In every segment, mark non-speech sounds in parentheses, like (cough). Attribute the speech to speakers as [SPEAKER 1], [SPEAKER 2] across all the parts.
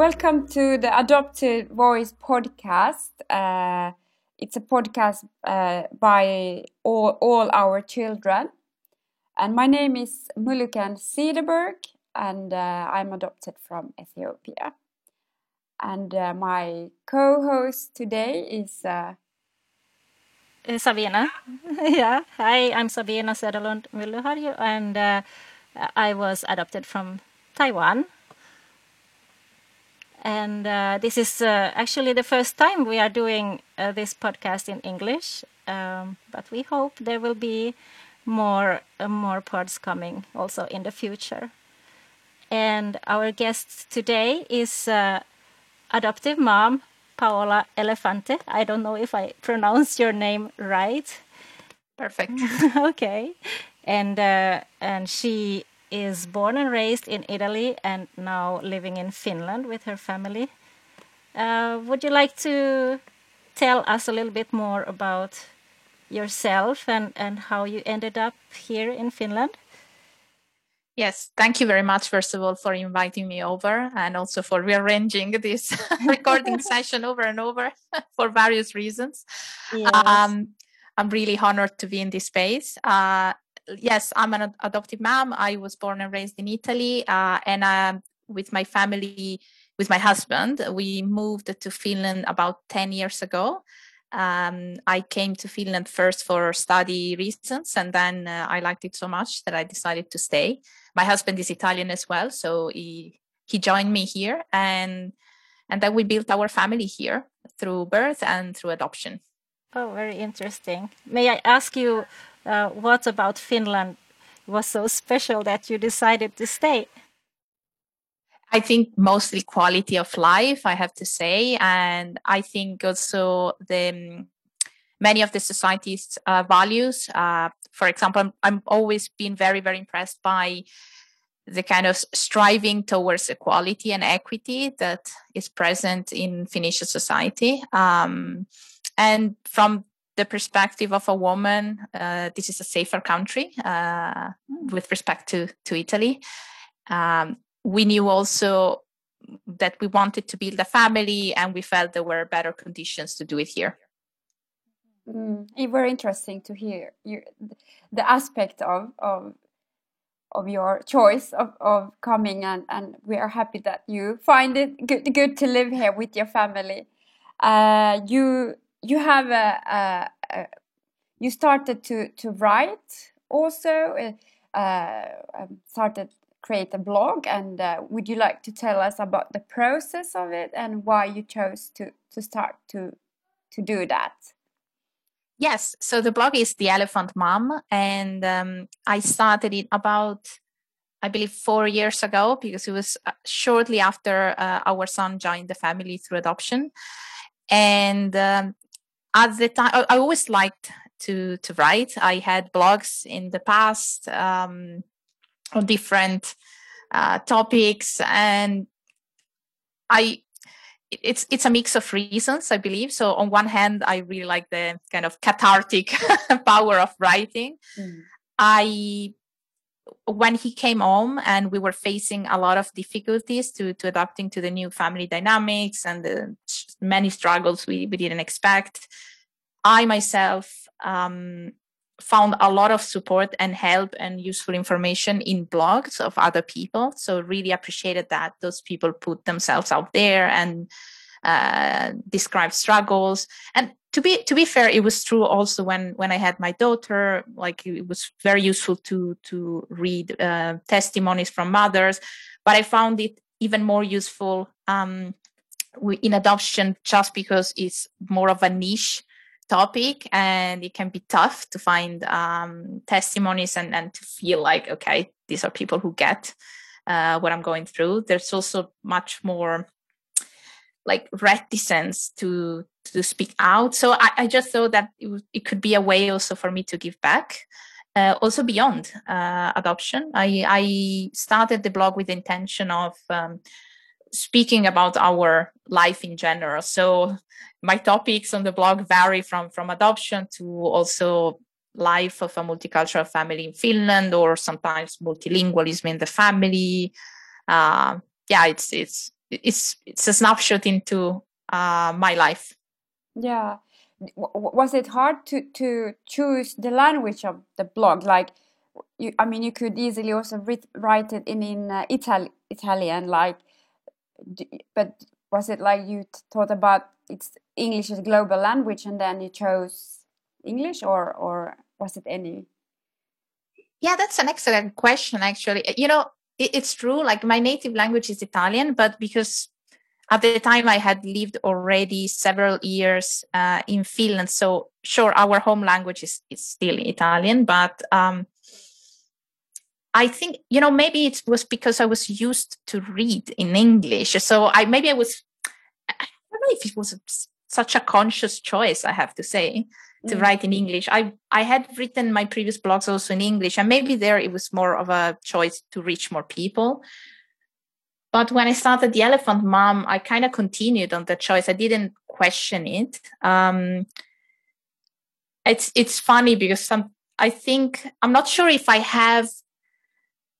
[SPEAKER 1] Welcome to the Adopted Voice podcast. Uh, it's a podcast uh, by all, all our children. And my name is Muluken Cederberg, and uh, I'm adopted from Ethiopia. And uh, my co host today is. Uh,
[SPEAKER 2] Sabina. (laughs) yeah. Hi, I'm Sabina Söderlund Myllyharju, and uh, I was adopted from Taiwan and uh, this is uh, actually the first time we are doing uh, this podcast in English. Um, but we hope there will be more uh, more pods coming also in the future. And our guest today is uh, adoptive mom Paola Elefante. I don't know if I pronounce your name right.
[SPEAKER 3] Perfect. (laughs)
[SPEAKER 2] okay, and uh, and she is born and raised in Italy and now living in Finland with her family. Uh, would you like to tell us a little bit more about yourself and, and how you ended up here in Finland?
[SPEAKER 3] Yes, thank you very much, first of all, for inviting me over and also for rearranging this (laughs) recording session over and over (laughs) for various reasons. Yes. Um, I'm really honored to be in this space. Uh, yes, I'm an adoptive mom. I was born and raised in Italy, uh, and uh, with my family, with my husband, we moved to Finland about 10 years ago. Um, I came to Finland first for study reasons, and then uh, I liked it so much that I decided to stay. My husband is Italian as well, so he he joined me here, and and then we built our family here through birth and through adoption.
[SPEAKER 2] Oh, very interesting. May I ask you uh, what about Finland was so special that you decided to stay?
[SPEAKER 3] I think mostly quality of life, I have to say, and I think also the um, many of the society's uh, values. Uh, for example, I'm, I'm always been very very impressed by the kind of striving towards equality and equity that is present in Finnish society. Um, and from the perspective of a woman, uh, this is a safer country uh, with respect to to Italy. Um, we knew also that we wanted to build a family, and we felt there were better conditions to do it here.
[SPEAKER 1] Mm, it's very interesting to hear the aspect of of of your choice of, of coming and, and we are happy that you find it good, good to live here with your family. Uh, you you have a, a, a, you started to to write also uh, uh, um, started create a blog and uh, would you like to tell us about the process of it and why you chose to to start to to do that?
[SPEAKER 3] Yes. So the blog is the elephant mom and um, i started it about i believe four years ago because it was uh, shortly after uh, our son joined the family through adoption. And um, at the time I, I, always liked to to write. I had blogs in the past um, on different uh, topics and i it's it's a mix of reasons i believe. So on one hand i really like the kind of cathartic (laughs) power of writing. Mm. i when he came home and we were facing a lot of difficulties to, to adapting to the new family dynamics and the many struggles we, we didn't expect, I myself um, found a lot of support and help and useful information in blogs of other people. So really appreciated that those people put themselves out there and uh, describe struggles. And to be to be fair it was true also when when i had my daughter like it was very useful to to read uh, testimonies from mothers but i found it even more useful um, in adoption just because it's more of a niche topic and it can be tough to find um, testimonies and, and to feel like okay these are people who get uh, what i'm going through. There's also much more like reticence to to speak out. So I, I just thought that it, it, could be a way also for me to give back. Uh, also beyond uh, adoption, I, I started the blog with the intention of um, speaking about our life in general. So my topics on the blog vary from from adoption to also life of a multicultural family in Finland, or sometimes multilingualism in the family. Uh, yeah, it's it's it's it's a snapshot into uh, my life.
[SPEAKER 1] Yeah, w- was it hard to to choose the language of the blog? Like, you, I mean, you could easily also write it in in uh, Itali- Italian, like, but was it like you thought about it's English is a global language and then you chose English, or or was it any?
[SPEAKER 3] Yeah, that's an excellent question. Actually, you know, it's true. Like my native language is Italian, but because at the time I had lived already several years uh, in Finland, so sure, our home language is, is still Italian, but um, I think you know maybe it was because I was used to read in English, so I maybe I was. I don't know if it was such a conscious choice. I have to say to mm. write in English. I I had written my previous blogs also in English, and maybe there it was more of a choice to reach more people. But when I started the Elephant Mom, I kind of continued on that choice. I didn't question it. Um, it's it's funny because some I think I'm not sure if I have,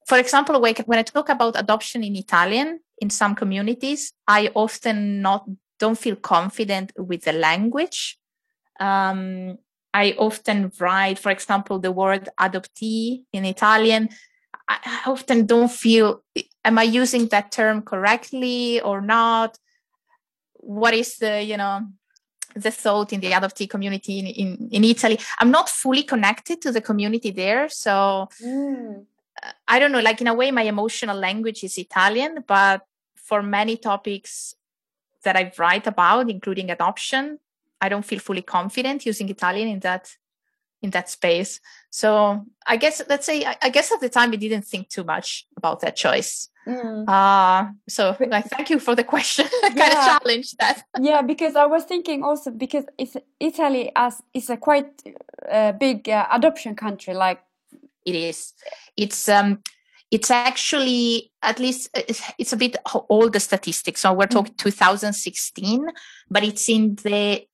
[SPEAKER 3] for example, when I talk about adoption in Italian in some communities, I often not don't feel confident with the language um, I often write, for example, the word adoptee in Italian. I often don't feel, am I using that term correctly or not? What is the, you know, the thought in the adoptee community in, in, in Italy? I'm not fully connected to the community there. So mm. I don't know, like in a way, my emotional language is Italian, but for many topics that I write about, including adoption, I don't feel fully confident using Italian in that in that space. So I guess let's say I, I guess at the time we didn't think too much about that choice. Mm. Uh, so like, thank you for the question. (laughs) kind of challenge that. (laughs)
[SPEAKER 1] yeah, because I was thinking also because it's Italy as is a quite uh, big uh, adoption country. Like
[SPEAKER 3] it is. It's um it's actually at least it's a bit old the statistics so we're talking 2016 but it's in the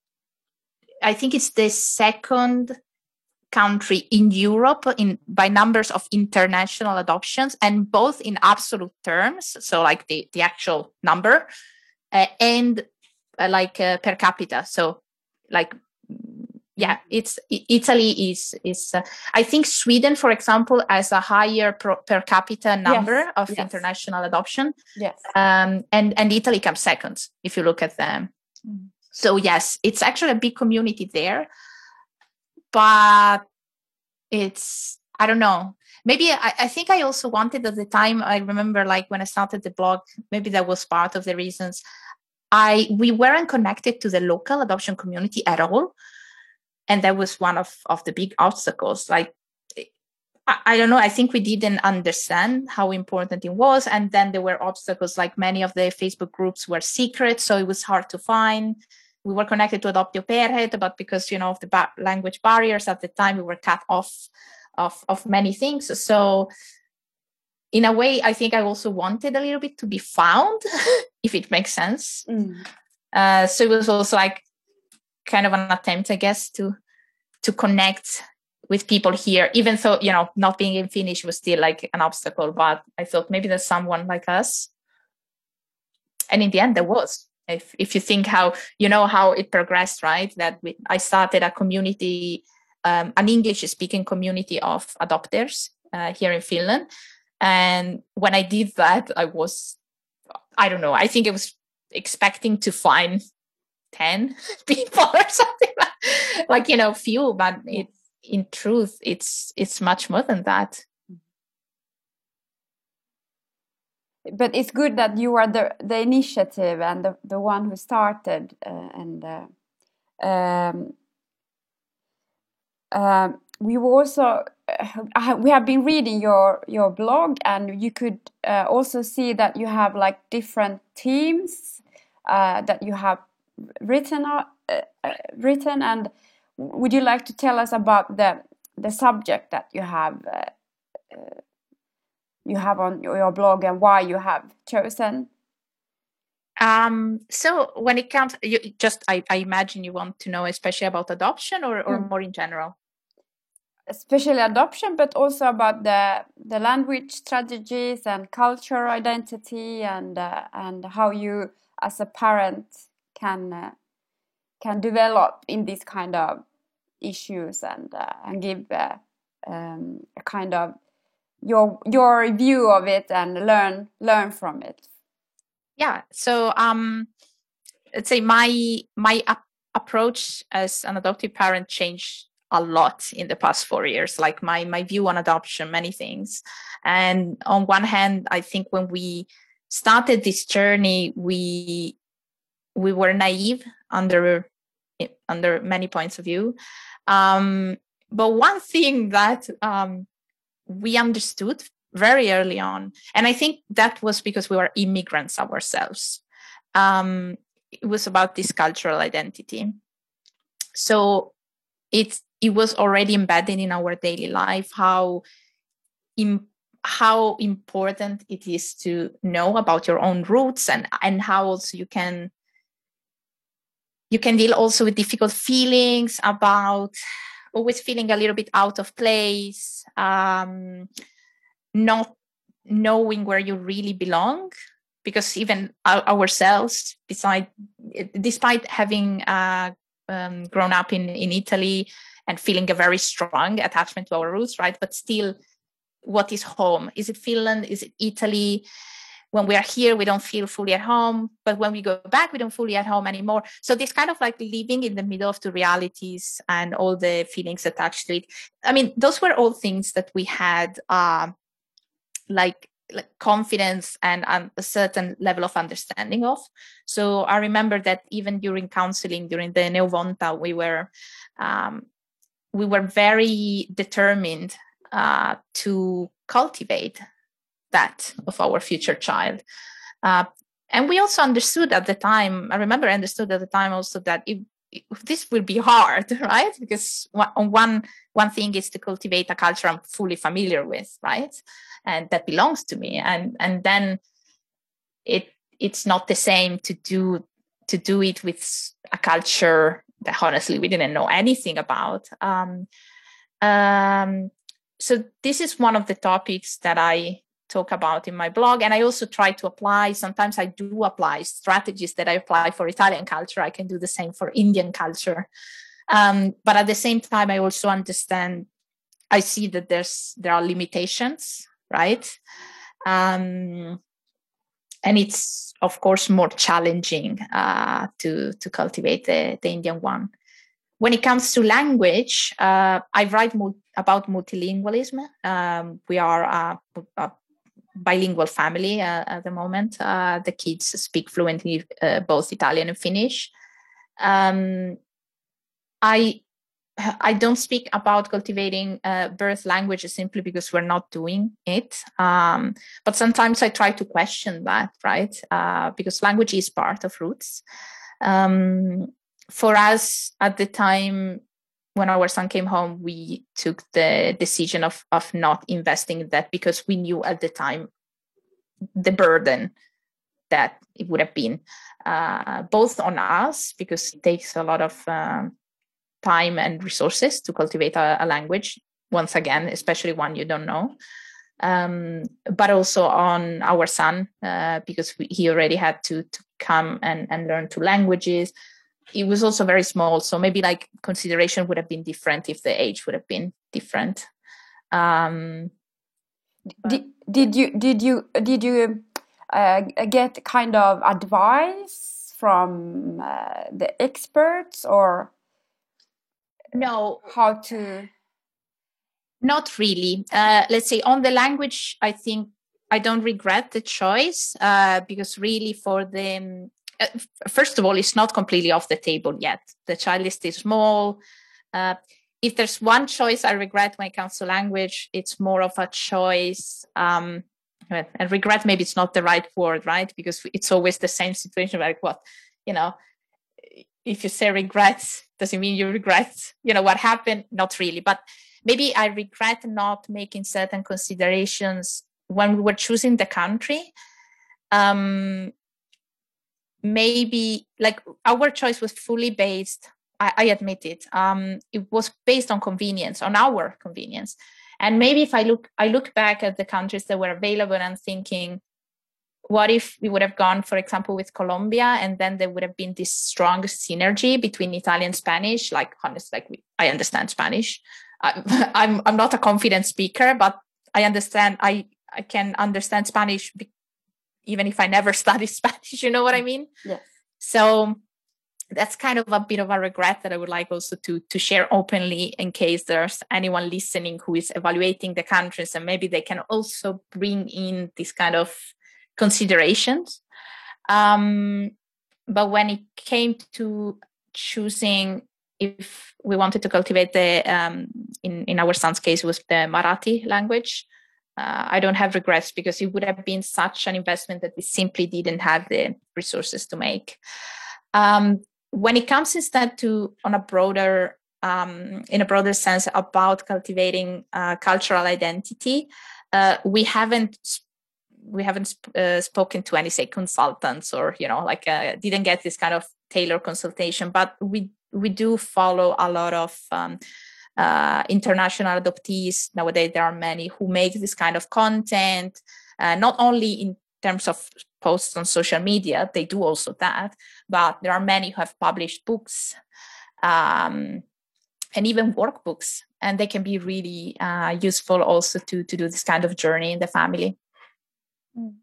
[SPEAKER 3] I think it's the second country in Europe in by numbers of international adoptions, and both in absolute terms, so like the the actual number, uh, and uh, like uh, per capita. So like yeah it's italy is is uh, i think sweden for example has a higher pro, per capita number yes, of yes. international adoption
[SPEAKER 1] yes
[SPEAKER 3] um, and and italy comes second if you look at them mm. So yes, it's actually a big community there, but it's I don't know. Maybe I, I think I also wanted at the time. I remember like when I started the blog, maybe that was part of the reasons. I we weren't connected to the local adoption community at all, and that was one of of the big obstacles. Like I, I don't know. I think we didn't understand how important it was, and then there were obstacles like many of the Facebook groups were secret, so it was hard to find we were connected to Adoptio Perheet, but because you know of the ba- language barriers at the time, we were cut off of of many things. So in a way, I think I also wanted a little bit to be found, (laughs) if it makes sense. Mm. Uh, so it was also like kind of an attempt, I guess, to to connect with people here, even though you know not being in Finnish was still like an obstacle. But I thought maybe there's someone like us, and in the end, there was if if you think how you know how it progressed right? That we, i started a community um, an english speaking community of adopters uh, here in finland. And when i did that i was i don't know i think i was expecting to find 10 (laughs) people or something like, like you know few but it in truth it's it's much more than that
[SPEAKER 1] but it's good that you are the the initiative and the, the one who started uh, and uh, um, uh, we also uh, we have been reading your your blog and you could uh, also see that you have like different themes uh, that you have written written. And would you like to tell us about the the subject that you have you have on your blog and why you have chosen?
[SPEAKER 3] Um, so when it comes, you just I, I imagine you want to know especially about adoption or, or mm. more in general.
[SPEAKER 1] especially adoption, but also about the the language strategies and culture identity and uh, and how you as a parent can uh, can develop in these kind of issues and uh, and give uh, um, a kind of your your view of it and learn learn from it.
[SPEAKER 3] Yeah. So um, let's say my my approach as an adoptive parent changed a lot in the past four years like my my view on adoption many things and on one hand i think when we started this journey we we were naive under under many points of view um, but one thing that um, we understood very early on. And i think that was because we were immigrants ourselves. Um, it was about this cultural identity. So it's it was already embedded in our daily life how how important it is to know about your own roots and and how also you can you can deal also with difficult feelings about always feeling a little bit out of place um, not knowing where you really belong because even ourselves beside despite having uh, um, grown up in in italy and feeling a very strong attachment to our roots, right? But still, what is home? Is it Finland? Is it Italy? When we are here, we don't feel fully at home, but when we go back, we don't fully at home anymore. So this kind of like living in the middle of the realities and all the feelings attached to it. I mean, those were all things that we had, uh, like like confidence and um, a certain level of understanding of. So I remember that even during counseling, during the Neuvonta, we were um, we were very determined uh, to cultivate that of our future child. Uh, and we also understood at the time, I remember I understood at the time also that it, this will be hard, (laughs) right? Because on one, one thing is to cultivate a culture I'm fully familiar with, right? And that belongs to me. And, and then it, it's not the same to do, to do it with a culture that honestly we didn't know anything about. Um, um, so this is one of the topics that I talk about in my blog, and I also try to apply. Sometimes I do apply strategies that I apply for Italian culture. I can do the same for Indian culture, um, but at the same time, I also understand. I see that there's there are limitations, right? Um, and it's of course more challenging uh, to to cultivate the, the Indian one. When it comes to language, uh, I write about multilingualism. Um, we are bilingual family uh, at the moment. Uh, the kids speak fluently uh, both Italian and Finnish. Um, I I don't speak about cultivating uh, birth languages simply because we're not doing it. Um, but sometimes I try to question that, right? Uh, because language is part of roots. Um, for us at the time when our son came home, we took the decision of, of not investing in that because we knew at the time the burden that it would have been, uh, both on us, because it takes a lot of um, time and resources to cultivate a, a language once again especially one you don't know. Um, but also on our son uh, because we, he already had to, to come and, and learn two languages he was also very small so maybe like consideration would have been different if the age would have been different. Um,
[SPEAKER 1] did, did you did you did you uh, get kind of advice from uh, the experts or
[SPEAKER 3] no.
[SPEAKER 1] how to?
[SPEAKER 3] Not really. Uh, let's say on the language i think i don't regret the choice uh, because really for them uh, first of all it's not completely off the table yet. The child is still small. Uh, if there's one choice i regret when it comes to language it's more of a choice um, and regret maybe it's not the right word right? Because it's always the same situation like what you know if you say regrets, does it mean you regret you know what happened? Not really but maybe i regret not making certain considerations when we were choosing the country. Um maybe like our choice was fully based I, I admit it. Um, it was based on convenience, on our convenience. And maybe if I look, I look back at the countries that were available and thinking, what if we would have gone, for example, with Colombia, and then there would have been this strong synergy between Italian Spanish? Like, honestly, like we, I understand Spanish. I, (laughs) I'm I'm not a confident speaker, but I understand. I I can understand Spanish, even if I never (laughs) studied Spanish. You know what I mean?
[SPEAKER 1] Yes.
[SPEAKER 3] So that's kind of a bit of a regret that I would like also to to share openly in case there's anyone listening who is evaluating the countries and maybe they can also bring in this kind of considerations. Um, but when it came to choosing if we wanted to cultivate the um, in in our son's case it was the Marathi language. Uh, I don't have regrets because it would have been such an investment that we simply didn't have the resources to make. Um, when it comes instead to on a broader um, in a broader sense about cultivating uh, cultural identity, uh, we haven't we haven't uh, spoken to any say consultants or you know like uh, didn't get this kind of tailor consultation, but we we do follow a lot of um, uh, international adoptees nowadays. There are many who make this kind of content, uh, not only in terms of posts on social media they do also that but there are many who have published books um, and even workbooks and they can be really uh, useful also to to do this kind of journey in the family
[SPEAKER 2] mm.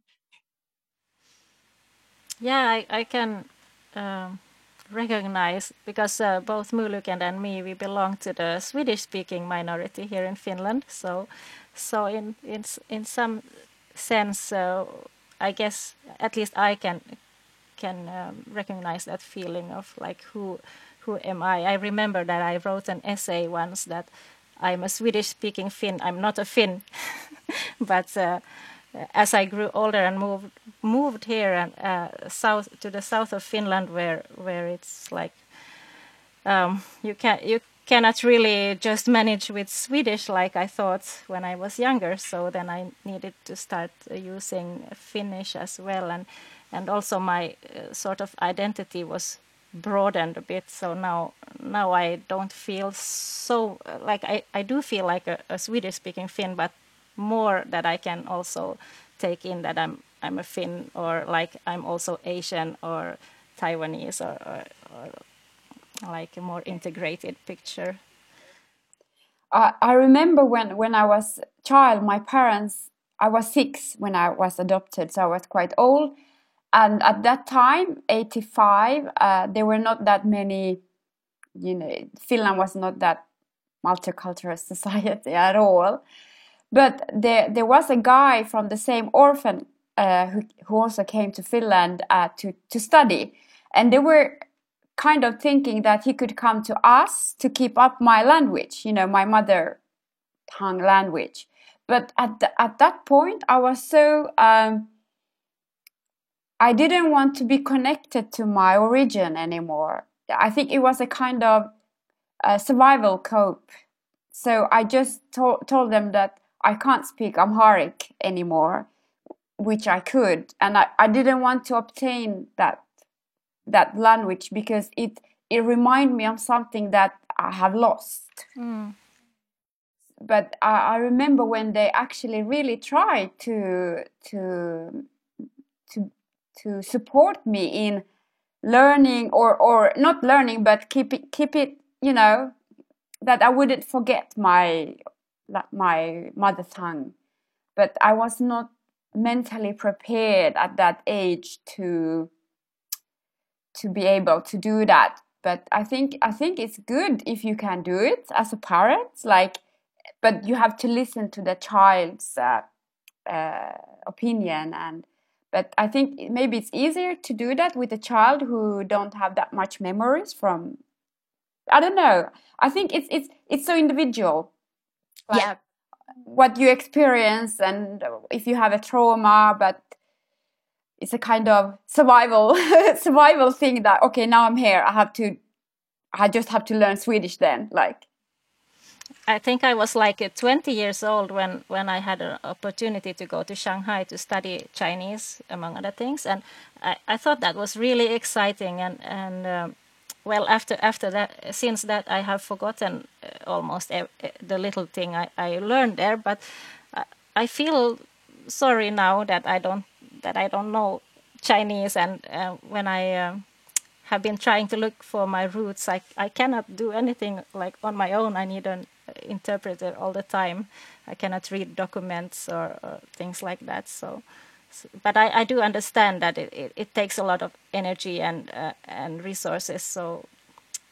[SPEAKER 2] yeah i, I can um, recognize because uh, both Muluken and me we belong to the Swedish speaking minority here in Finland so so in in in some sense uh, I guess at least I can can um, recognize that feeling of like who who am I? I remember that I wrote an essay once that I'm a Swedish speaking Finn. I'm not a Finn, (laughs) but uh, as I grew older and moved moved here and uh, south to the south of Finland, where where it's like um, you can you cannot really just manage with Swedish like I thought when I was younger. So then I needed to start using Finnish as well, and and also my uh, sort of identity was broadened a bit. So now now I don't feel so like I I do feel like a, a Swedish speaking Finn, but more that I can also take in that I'm I'm a Finn or like I'm also Asian or Taiwanese or, or, or like a more integrated picture.
[SPEAKER 1] I, I remember when when i was child my parents i was six when i was adopted so i was quite old. And at that time 85 uh, there were not that many you know finland was not that multicultural (laughs) society at all but there there was a guy from the same orphan uh, who, who also came to finland uh, to to study and they were kind of thinking that he could come to us to keep up my language, you know, my mother tongue language. But at the, at that point, I was so um, I didn't want to be connected to my origin anymore. I think it was a kind of a survival cope. So I just to- told them that I can't speak Amharic anymore, which I could, and I, I didn't want to obtain that that language because it it reminds me of something that I have lost. Mm. But I, I, remember when they actually really tried to to to to support me in learning or or not learning but keep it keep it you know that I wouldn't forget my my mother tongue. But I was not mentally prepared at that age to to be able to do that. But i think i think it's good if you can do it as a parent like but you have to listen to the child's uh, uh, opinion and but i think maybe it's easier to do that with a child who don't have that much memories from i don't know. I think it's it's it's so individual
[SPEAKER 3] like yeah.
[SPEAKER 1] What you experience and if you have a trauma but it's a kind of survival (laughs) survival thing that okay now i'm here. I have to i just have to learn swedish then like.
[SPEAKER 2] I think i was like 20 years old when when i had an opportunity to go to shanghai to study chinese among other things. And i, I thought that was really exciting and and um, well after after that since that I have forgotten uh, almost the little thing I, I learned there but I, I feel sorry now that I don't that I don't know Chinese and uh, when I uh, have been trying to look for my roots I, I cannot do anything like on my own. I need an interpreter all the time. I cannot read documents or, or things like that so but I, I do understand that it, it, it, takes a lot of energy and uh, and resources. So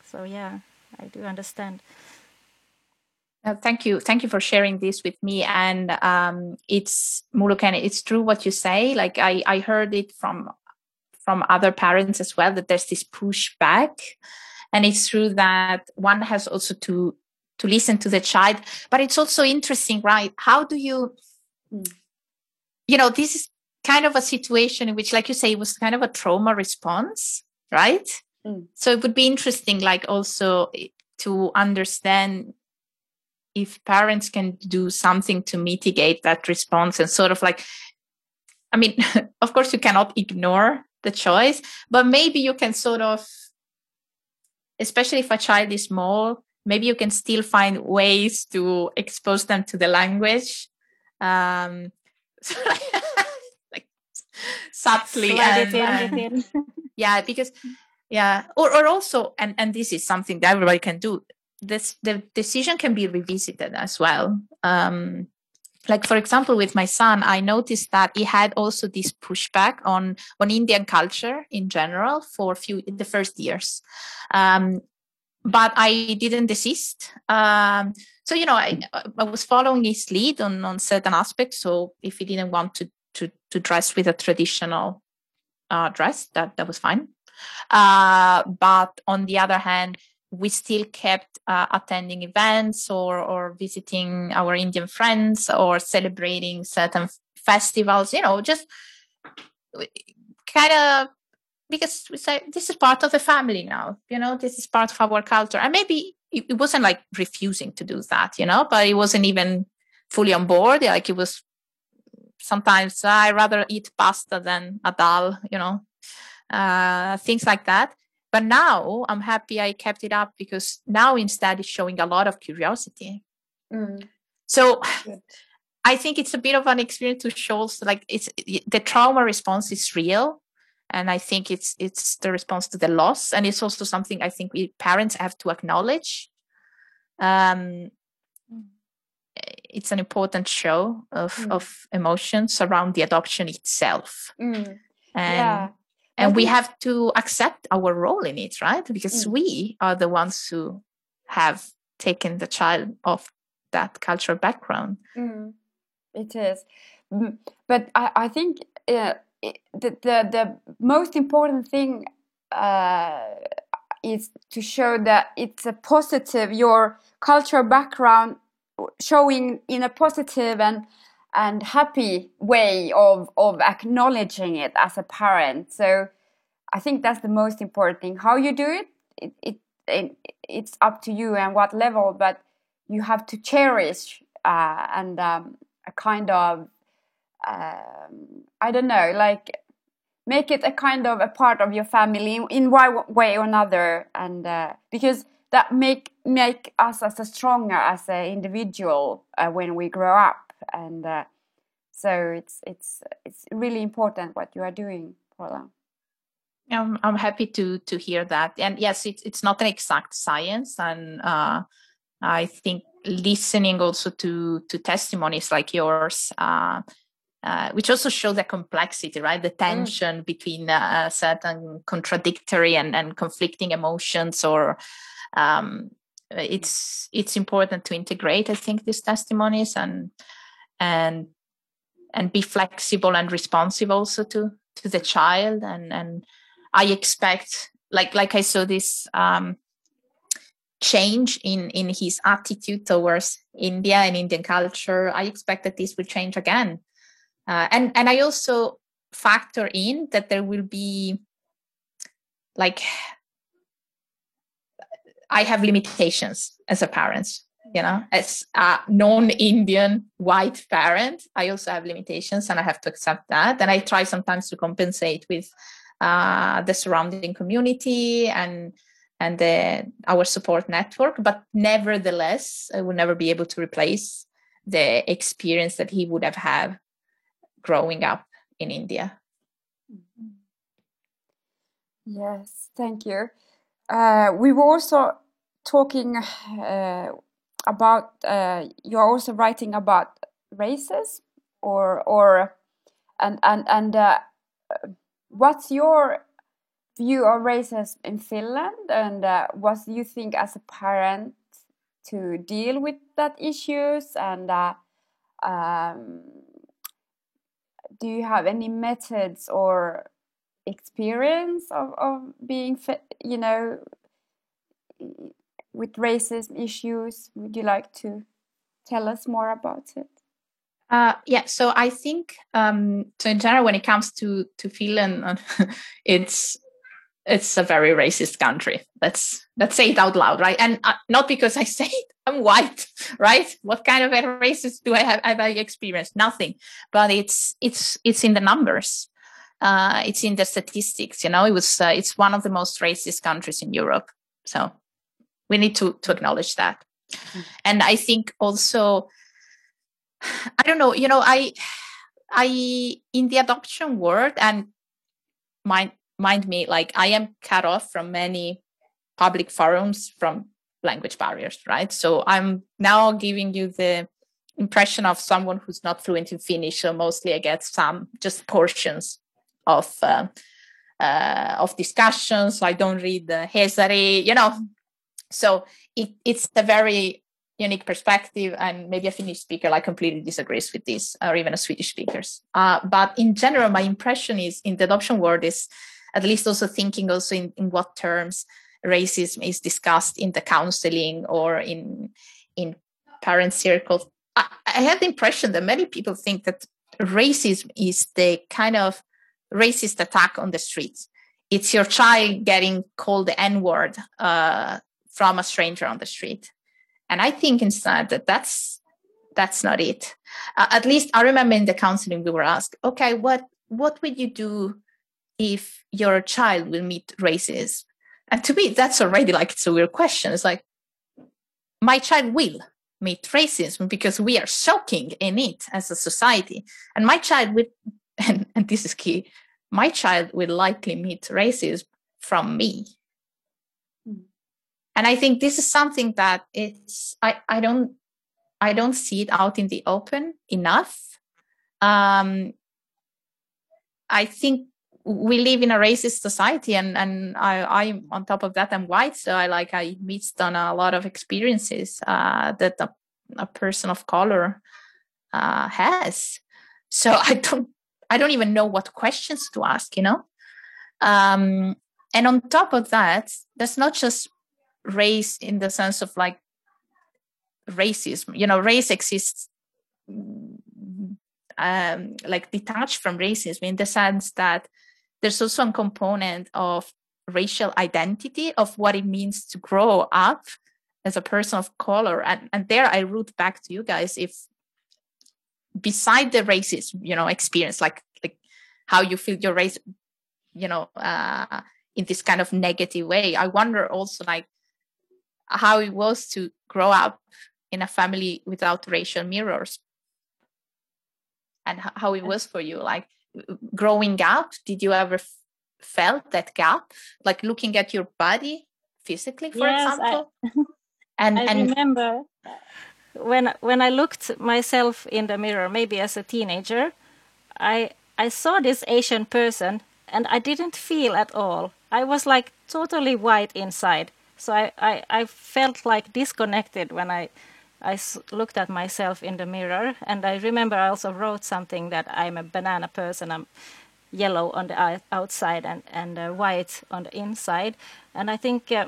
[SPEAKER 2] so yeah, I do understand.
[SPEAKER 3] Uh, thank you, thank you for sharing this with me. And um, it's Muluken, it's true what you say. Like I I heard it from from other parents as well that there's this pushback, and it's true that one has also to to listen to the child. But it's also interesting, right? How do you hmm. you know this is kind of a situation in which, like you say, it was kind of a trauma response, right? Mm. So it would be interesting, like also to understand if parents can do something to mitigate that response and sort of like, I mean, (laughs) of course, you cannot ignore the choice, but maybe you can sort of, especially if a child is small, maybe you can still find ways to expose them to the language. Um, (laughs) subtly and, and (laughs) yeah because yeah or, or also and and this is something that everybody can do. This the decision can be revisited as well. Um like for example with my son i noticed that he had also this pushback on on indian culture in general for a few the first years. Um but i didn't desist. Um so you know I, I was following his lead on on certain aspects. So if he didn't want to to to dress with a traditional uh, dress. That that was fine. Uh, but on the other hand, we still kept uh, attending events or or visiting our Indian friends or celebrating certain festivals. You know, just kind of because we say this is part of the family now. You know, this is part of our culture, and maybe it, it wasn't like refusing to do that. You know, but it wasn't even fully on board. Like it was sometimes I rather eat pasta than a dal, you know, uh, things like that. But now I'm happy I kept it up because now instead it's showing a lot of curiosity. Mm. So I think it's a bit of an experience to show like it's the trauma response is real. And I think it's it's the response to the loss, and it's also something I think we parents have to acknowledge. Um, it's an important show of mm. of emotions around the adoption itself mm. and yeah. and we have to accept our role in it right because mm. we are the ones who have taken the child of that cultural background
[SPEAKER 1] mm. it is but i, I think uh, the, the the most important thing uh, is to show that it's a positive your cultural background showing in a positive and and happy way of of acknowledging it as a parent. So i think that's the most important thing. How you do it it, it, it it's up to you and what level but you have to cherish uh, and um, a kind of um, i don't know like make it a kind of a part of your family in one way or another. And uh, because that make make us as a stronger as an individual uh, when we grow up and uh, so it's it's it's really important what you are doing Paola.
[SPEAKER 3] I'm, I'm happy to to hear that and yes it's it's not an exact science and uh, I think listening also to to testimonies like yours uh, uh, which also show the complexity, right? The mm. tension mm. between uh, certain contradictory and, and conflicting emotions or um, it's it's important to integrate i think these testimonies and and and be flexible and responsive also to to the child. And and i expect like like i saw this um change in in his attitude towards india and indian culture i expect that this will change again. Uh, and and i also factor in that there will be like I have limitations as a parent. You know, as a non-Indian white parent, I also have limitations, and I have to accept that. And I try sometimes to compensate with uh, the surrounding community and and the, our support network. But nevertheless, I will never be able to replace the experience that he would have had growing up in India.
[SPEAKER 1] Yes, thank you. Uh, we were also talking uh, about uh, you're also writing about races or or and and and uh, what's your view of races in Finland? And uh, what do you think as a parent to deal with that issues? And uh, um, do you have any methods or experience of, of being you know with racism issues would you like to tell us more about it
[SPEAKER 3] uh, yeah, so I think um, so in general, when it comes to to Finland, (laughs) it's it's a very racist country. Let's let's say it out loud, right? And uh, not because I (laughs) say it, I'm white, right? What kind of a racist do I have? Have I experienced? Nothing. But it's it's it's in the numbers. Uh, it's in the statistics. You know, it was uh, it's one of the most racist countries in Europe. So we need to to acknowledge that. Mm-hmm. And I think also, I don't know. You know, I I in the adoption world and mind mind me like i am cut off from many public forums from language barriers right so i'm now giving you the impression of someone who's not fluent in finnish so mostly i get some just portions of uh, uh, of discussions i don't read the hesari you know so it, it's a very unique perspective and maybe a finnish speaker like completely disagrees with this or even a swedish speakers. Uh, but in general my impression is in the adoption world is at least also thinking also in, in what terms racism is discussed in the counseling or in in parent circles I, I have the impression that many people think that racism is the kind of racist attack on the streets. It's your child getting called the n word uh, from a stranger on the street and i think instead that that's that's not it uh, at least i remember in the counseling we were asked okay what what would you do if your child will meet racism? And to me, that's already like it's a weird question. It's like, my child will meet racism because we are soaking in it as a society. And my child will, (laughs) and, and this is key, my child will likely meet racism from me. And I think this is something that it's I, I don't I don't see it out in the open enough. Um, I think we live in a racist society and and I, I on top of that I'm white so I like I missed on a lot of experiences uh, that a, a, person of color uh, has so (laughs) I don't I don't even know what questions to ask you know um, and on top of that that's not just race in the sense of like racism you know race exists um, like detached from racism in the sense that there's also a component of racial identity of what it means to grow up as a person of color. And, and there i root back to you guys if beside the racist you know experience like like how you feel your race you know uh in this kind of negative way i wonder also like how it was to grow up in a family without racial mirrors. And how it was for you like growing up did you ever f- felt that gap? Like looking at your body physically for yes, example?
[SPEAKER 2] I, (laughs) and i and, remember uh, when when i looked myself in the mirror maybe as a teenager i i saw this asian person and i didn't feel at all. I was like totally white inside so i i, I felt like disconnected when i I looked at myself in the mirror, and I remember I also wrote something that I'm a banana person. I'm yellow on the outside and and uh, white on the inside. And I think uh,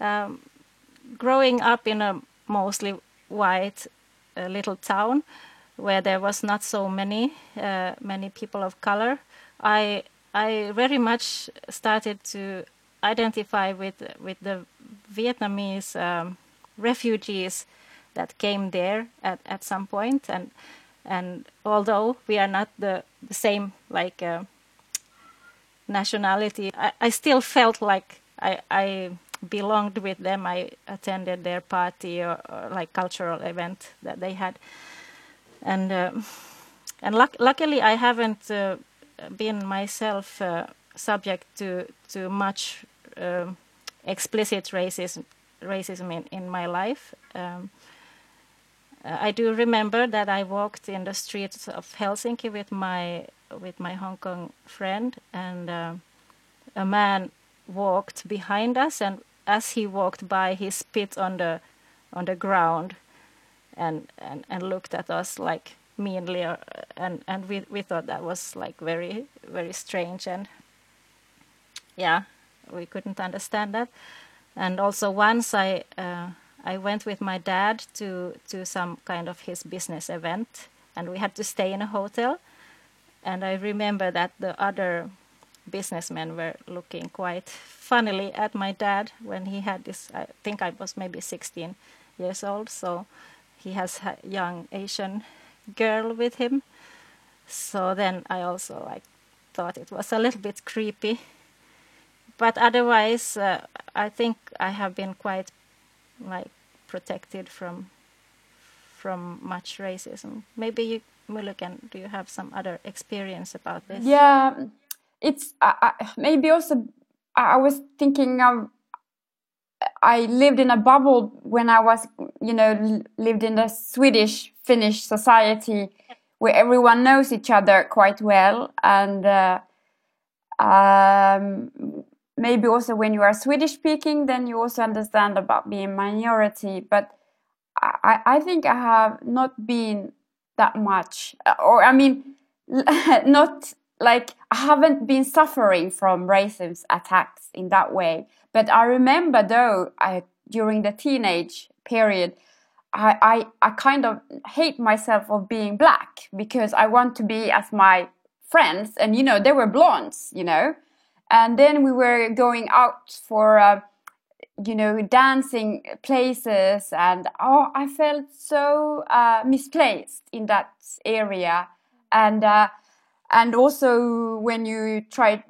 [SPEAKER 2] um, growing up in a mostly white uh, little town where there was not so many uh, many people of color, I I very much started to identify with with the Vietnamese. Um, refugees that came there at, at some point and and although we are not the, the same like uh, nationality I, I, still felt like I, I belonged with them. I attended their party or, or like cultural event that they had, and uh, and luck- luckily I haven't uh, been myself uh, subject to to much um, explicit racism racism in, in my life. Um, I do remember that I walked in the streets of Helsinki with my with my Hong Kong friend, and uh, a man walked behind us, and as he walked by, he spit on the on the ground, and and, and looked at us like meanly, uh, and and we we thought that was like very very strange, and yeah, we couldn't understand that, and also once I. Uh, I went with my dad to to some kind of his business event, and we had to stay in a hotel. And I remember that the other businessmen were looking quite funnily at my dad when he had this. I think I was maybe 16 years old, so he has a young Asian girl with him. So then I also like thought it was a little bit creepy. But otherwise, uh, I think I have been quite like protected from from much racism. Maybe you, Muluken, do you have some other experience about this?
[SPEAKER 1] Yeah, it's I, maybe also I was thinking of I lived in a bubble when I was, you know, lived in the Swedish Finnish society where everyone knows each other quite well, and uh, um, maybe also when you are Swedish speaking, then you also understand about being minority. But I, I think I have not been that much, uh, or I mean, (laughs) not like I haven't been suffering from racism attacks in that way. But I remember though, I during the teenage period, I, I, I kind of hate myself of being black because I want to be as my friends, and you know they were blondes, you know, and then we were going out for uh, you know dancing places and oh i felt so uh, misplaced in that area. And uh, and also when you try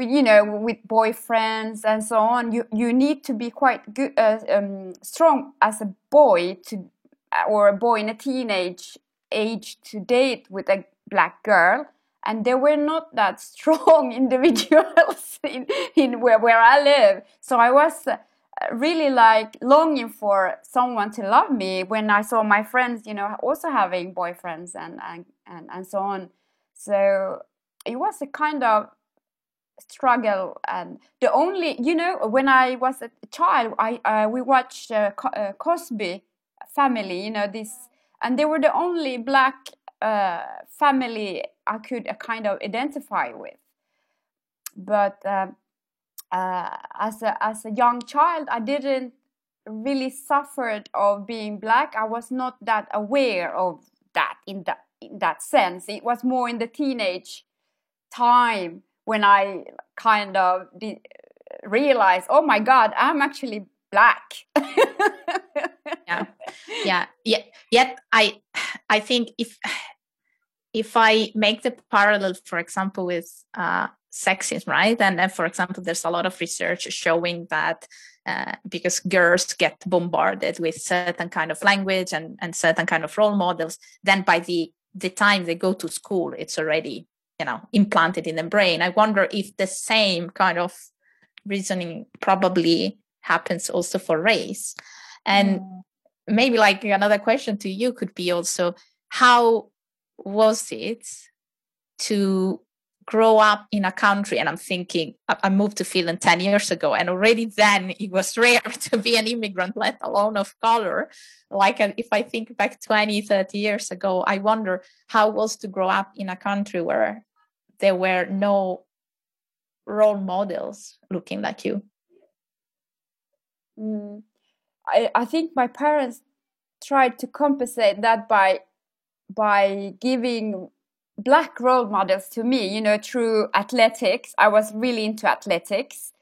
[SPEAKER 1] you know with boyfriends and so on you you need to be quite good uh, um, strong as a boy to or a boy in a teenage age to date with a black girl and there were not that (laughs) strong (laughs) individuals in, in where, where I live. So I was uh, really like longing for someone to love me when I saw my friends, you know, also having boyfriends and, and, and, and so on. So it was a kind of struggle and the only you know when i was a child i uh, we watched uh, Co- uh, cosby family you know this and they were the only black uh, family I could uh, kind of identify with. But uh, uh, as a as a young child, I didn't really suffered of being black. I was not that aware of that in that in that sense. It was more in the teenage time when I kind of realized, oh my God, I'm actually black. (laughs)
[SPEAKER 3] yeah, (laughs) yeah, yeah. Yet I, (sighs) I think if (sighs) if I make the parallel, for example, with uh, sexism, right? And, and for example, there's a lot of research showing that uh, because girls get bombarded with certain kind of language and, and certain kind of role models, then by the the time they go to school, it's already you know implanted in the brain. I wonder if the same kind of reasoning probably happens also for race, and mm. maybe like another question to you could be also how was it to grow up in a country and i'm thinking i moved to finland 10 years ago and already then it was (laughs) rare to be an immigrant let alone of color like if i think back 20 30 years ago i wonder how was to grow up in a country where there were no role models looking like you
[SPEAKER 1] mm. I, I think my parents tried to compensate that by by giving black role models to me, you know, through athletics. I was really into athletics.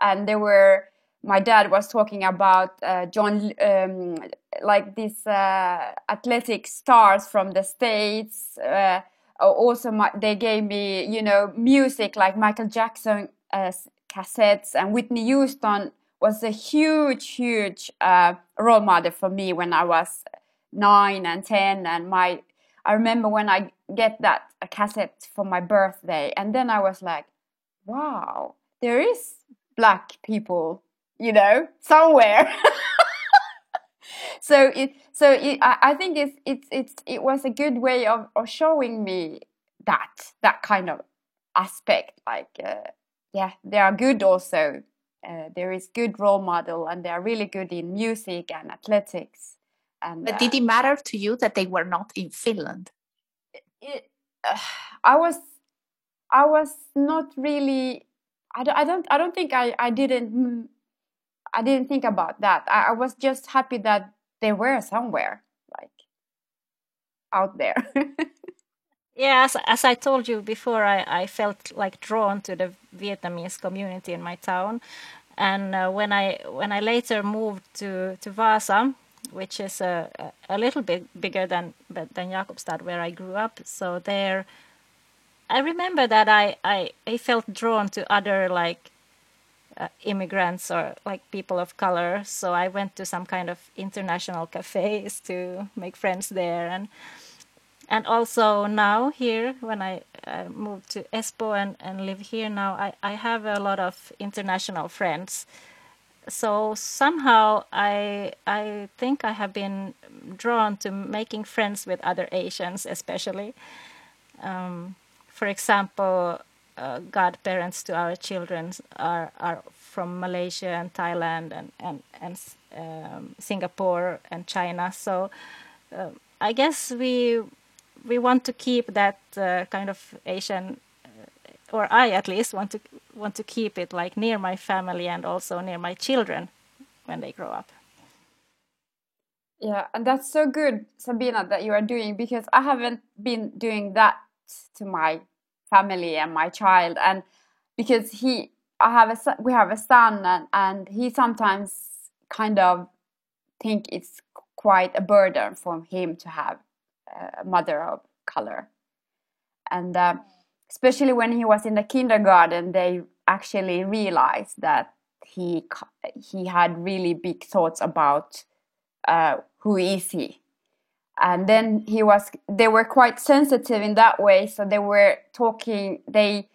[SPEAKER 1] And there were, my dad was talking about uh, John, um, like these uh, athletic stars from the States. Uh, also, my, they gave me, you know, music like Michael Jackson, uh, cassettes, and Whitney Houston was a huge, huge uh, role model for me when I was nine and ten. And my, I remember when I get that cassette for my birthday, and then I was like, wow, there is black people, you know, somewhere. (laughs) so it, so it, I, I think it's, it's, it's, it was a good way of, of showing me that, that kind of aspect. Like, uh, yeah, they are good also. Uh, there is good role model, and they are really good in music and athletics. And
[SPEAKER 3] but did it matter to you that they were not in Finland?
[SPEAKER 1] It, uh, I was, I was not really. I don't, I don't. I don't think I. I didn't. I didn't think about that. I, I was just happy that they were somewhere, like out there. (laughs)
[SPEAKER 2] yeah, as, as I told you before, I, I felt like drawn to the Vietnamese community in my town, and uh, when I when I later moved to to Vasa, which is a, a little bit bigger than than Jakobstad, where I grew up. So there, I remember that I I, I felt drawn to other like uh, immigrants or like people of color. So I went to some kind of international cafes to make friends there, and and also now here when I uh, moved to Espoo and, and live here now, I, I have a lot of international friends. So somehow I I think I have been drawn to making friends with other Asians, especially. Um, for example, uh, godparents to our children are are from Malaysia and Thailand and and and um, Singapore and China. So uh, I guess we we want to keep that uh, kind of Asian, uh, or I at least want to want to keep it like near my family and also near my children when they grow up.
[SPEAKER 1] Yeah, and that's so good, Sabina, that you are doing because I haven't been doing that to my family and my child, and because he, I have a we have a son, and and he sometimes kind of think it's quite a burden for him to have a mother of color. And uh, especially when he was in the kindergarten, they actually realized that he he had really big thoughts about uh, who is he. And then he was they were quite sensitive in that way, so they were talking. They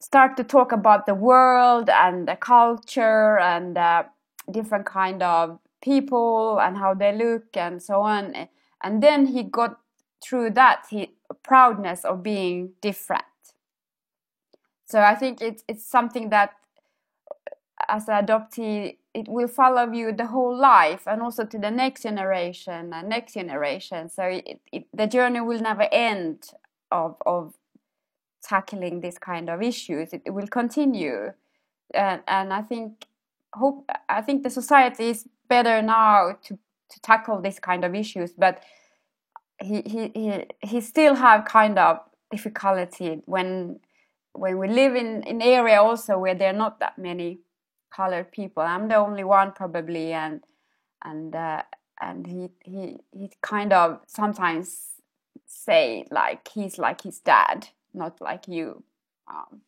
[SPEAKER 1] start to talk about the world and the culture and uh, different kind of people and how they look and so on and then he got through that he proudness of being different. So i think it's it's something that uh, as an adoptee it will follow you the whole life and also to the next generation and next generation. So it, it, the journey will never end of of tackling this kind of issues. It, it will continue. And, and i think hope i think the society is better now to to tackle this kind of issues but he he he, he still have kind of difficulty when when we live in an area also where there are not that many colored people. I'm the only one probably and and uh, and he he he kind of sometimes say like he's like his dad not like you. Um,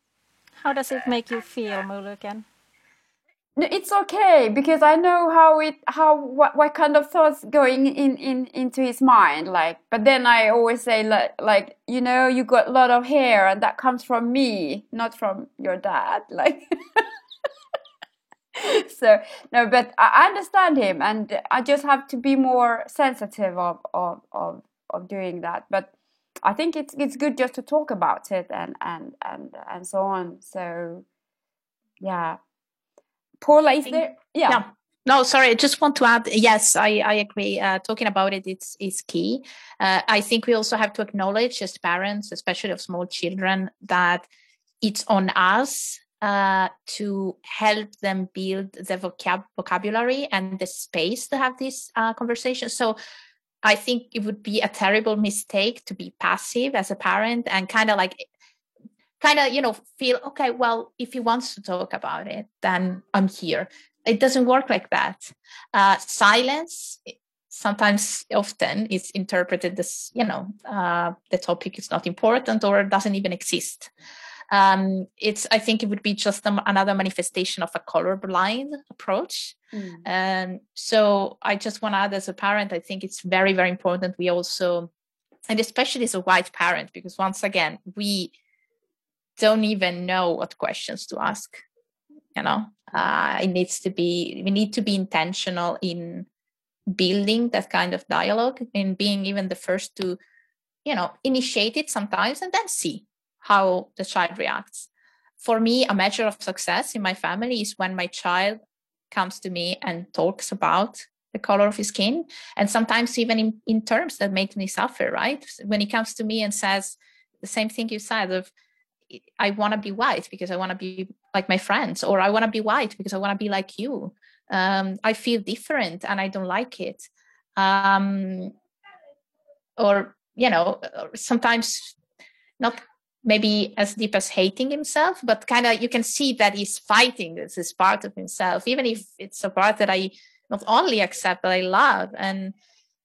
[SPEAKER 2] how does it make you feel muluken
[SPEAKER 1] it's okay because I know how it how what what kind of thoughts going in in into his mind like but then I always say like like you know you got a lot of hair and that comes from me not from your dad (laughs) like (laughs) so no but I understand him and I just have to be more sensitive of of of, of doing that but I think it's it's good just to talk about it and and and and so on so yeah Paola, is there? Yeah. yeah.
[SPEAKER 3] No, sorry. I just want to add. Yes, I, I agree. Uh, talking about it, it's is key. Uh, I think we also have to acknowledge, as parents, especially of small children, that it's on us uh, to help them build the vocab- vocabulary and the space to have this uh, conversation. So I think it would be a terrible mistake to be passive as a parent and kind of like kind of you know feel okay well if he wants to talk about it then i'm here. It doesn't work like that. Uh, silence sometimes often is interpreted as you know uh, the topic is not important or doesn't even exist. Um, it's i think it would be just a, another manifestation of a colorblind approach. Mm. and so i just want to add as a parent i think it's very very important we also and especially as a white parent because once again we don't even know what questions to ask you know? Uh, it needs to be we need to be intentional in building that kind of dialogue and being even the first to you know initiate it sometimes and then see how the child reacts. For me a measure of success in my family is when my child comes to me and talks about the color of his skin and sometimes even in, in terms that make me suffer right? When he comes to me and says the same thing you said of i want to be white because i want to be like my friends or i want to be white because i want to be like you. Um, i feel different and i don't like it. Um, or you know sometimes not maybe as deep as hating himself but kind of you can see that he's fighting this, this part of himself even if it's a part that i not only accept but i love. And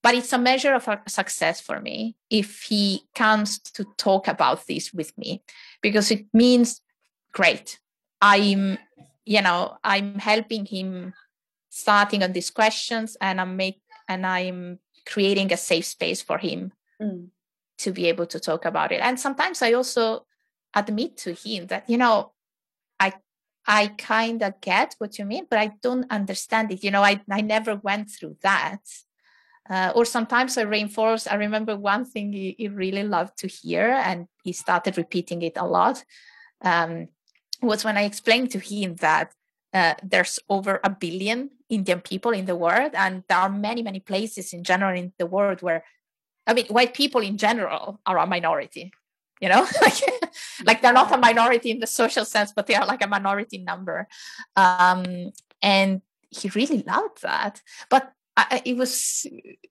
[SPEAKER 3] but it's a measure of success for me if he comes to talk about this with me because it means great. I'm you know i'm helping him starting on these questions and i'm make and i'm creating a safe space for him mm. to be able to talk about it. And sometimes i also admit to him that you know i i kind of get what you mean but i don't understand it. You know i, I never went through that uh, or sometimes I reinforce. I remember one thing he, he, really loved to hear, and he started repeating it a lot. Um, was when I explained to him that uh, there's over a billion Indian people in the world, and there are many, many places in general in the world where, I mean, white people in general are a minority. You know, (laughs) like, like they're not a minority in the social sense, but they are like a minority number. Um, and he really loved that. But I, it was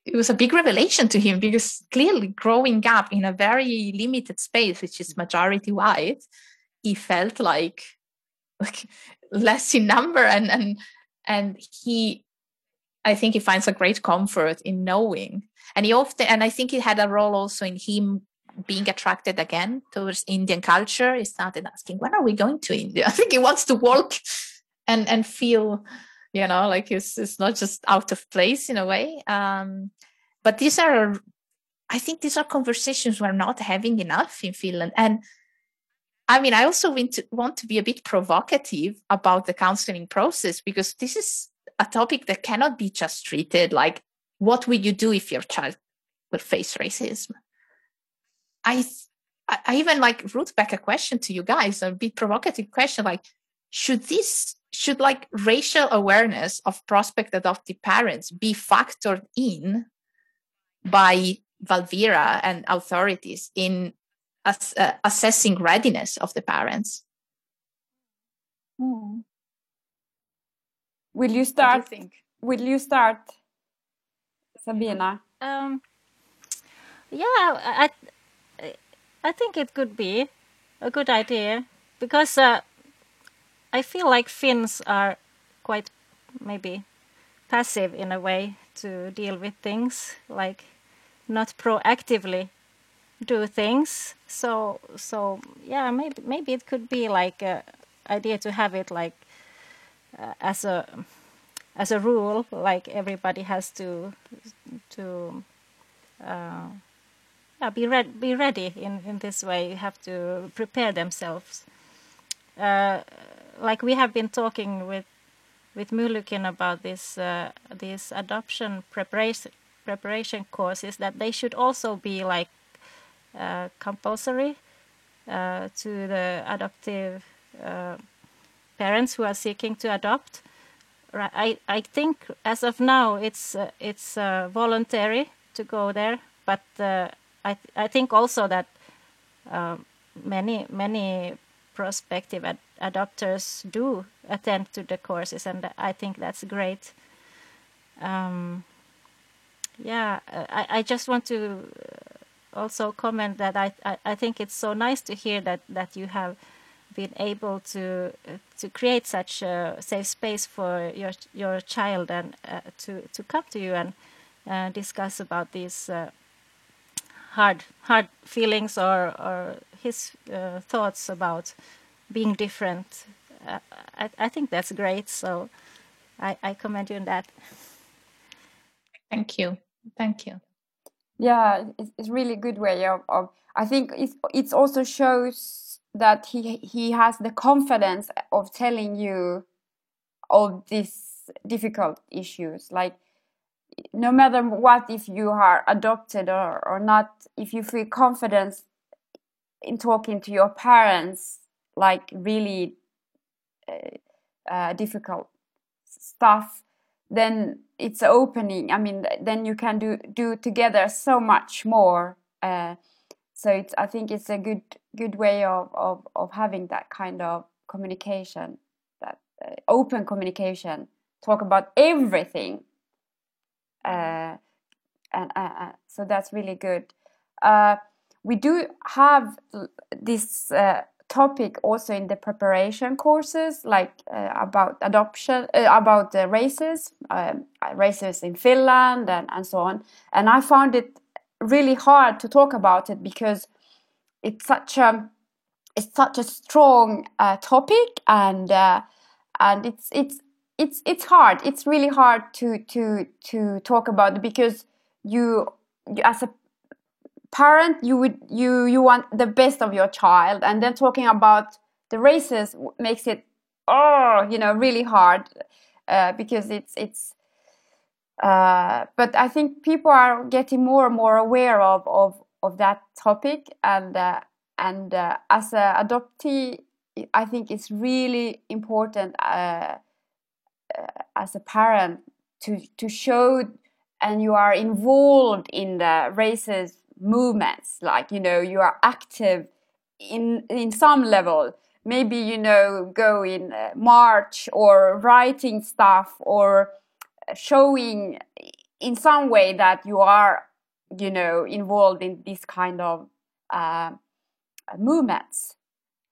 [SPEAKER 3] it was a big revelation to him because clearly growing up in a very limited space which is majority white he felt like like less in number and and and he i think he finds a great comfort in knowing. And he often and i think it had a role also in him being attracted again towards indian culture. He started asking when are we going to india? (laughs) I think he wants to walk and and feel you know like it's it's not just out of place in a way um but these are i think these are conversations we're not having enough in finland. And i mean i also want to, want to be a bit provocative about the counseling process because this is a topic that cannot be just treated like what will you do if your child will face racism? I i even like root back a question to you guys a bit provocative question like should this should like racial awareness of prospect adoptive parents be factored in by Valvira and authorities in ass- uh, assessing readiness of the parents?
[SPEAKER 1] Hmm. Will you start? You will you start, Sabina? Um,
[SPEAKER 2] yeah, I, I think it could be a good idea because uh, I feel like Finns are quite maybe passive in a way to deal with things, like not proactively do things. So so yeah, maybe maybe it could be like a idea to have it like uh, as a as a rule, like everybody has to to uh, yeah, be ready be ready in in this way. You have to prepare themselves. Uh, like we have been talking with with Muluken about this uh, these adoption preparation preparation courses that they should also be like uh, compulsory uh, to the adoptive uh, parents who are seeking to adopt. I I think as of now it's uh, it's uh, voluntary to go there, but I th I think also that many many prospective ad adopters do attend to the courses, and I think that's great. Um, yeah, I, I just want to also comment that I, I, I think it's so nice to hear that that you have been able to to create such a safe space for your your child and uh, to to come to you and uh, discuss about these uh, hard hard feelings or or his uh, thoughts about being different. Uh, I, I, think that's great. So I, I commend you on that.
[SPEAKER 3] Thank you. Thank you.
[SPEAKER 1] Yeah, it's, it's really good way of, of I think it it also shows that he he has the confidence of telling you all these difficult issues like no matter what if you are adopted or, or not if you feel confidence in talking to your parents like really uh, uh, difficult stuff then it's opening. I mean then you can do do together so much more uh, so it's i think it's a good good way of of, of having that kind of communication that uh, open communication talk about everything uh, and so that's really good we do have this uh, topic also in the preparation courses like about adoption about the races um, races in finland and, and so on. And i found it really hard to talk about it because it's such a it's such a strong uh, topic and uh, and it's it's it's it's hard. It's really hard to to to talk about because you as a parent you would you you want the best of your child. And then talking about the races makes it oh you know really hard uh, because it's it's uh, but I think people are getting more and more aware of of, of that topic, and uh, and uh, as an adoptee, I think it's really important uh, uh, as a parent to to show and you are involved in the races movements, like you know you are active in in some level. Maybe you know go in march or writing stuff or showing in some way that you are you know involved in this kind of uh, movements.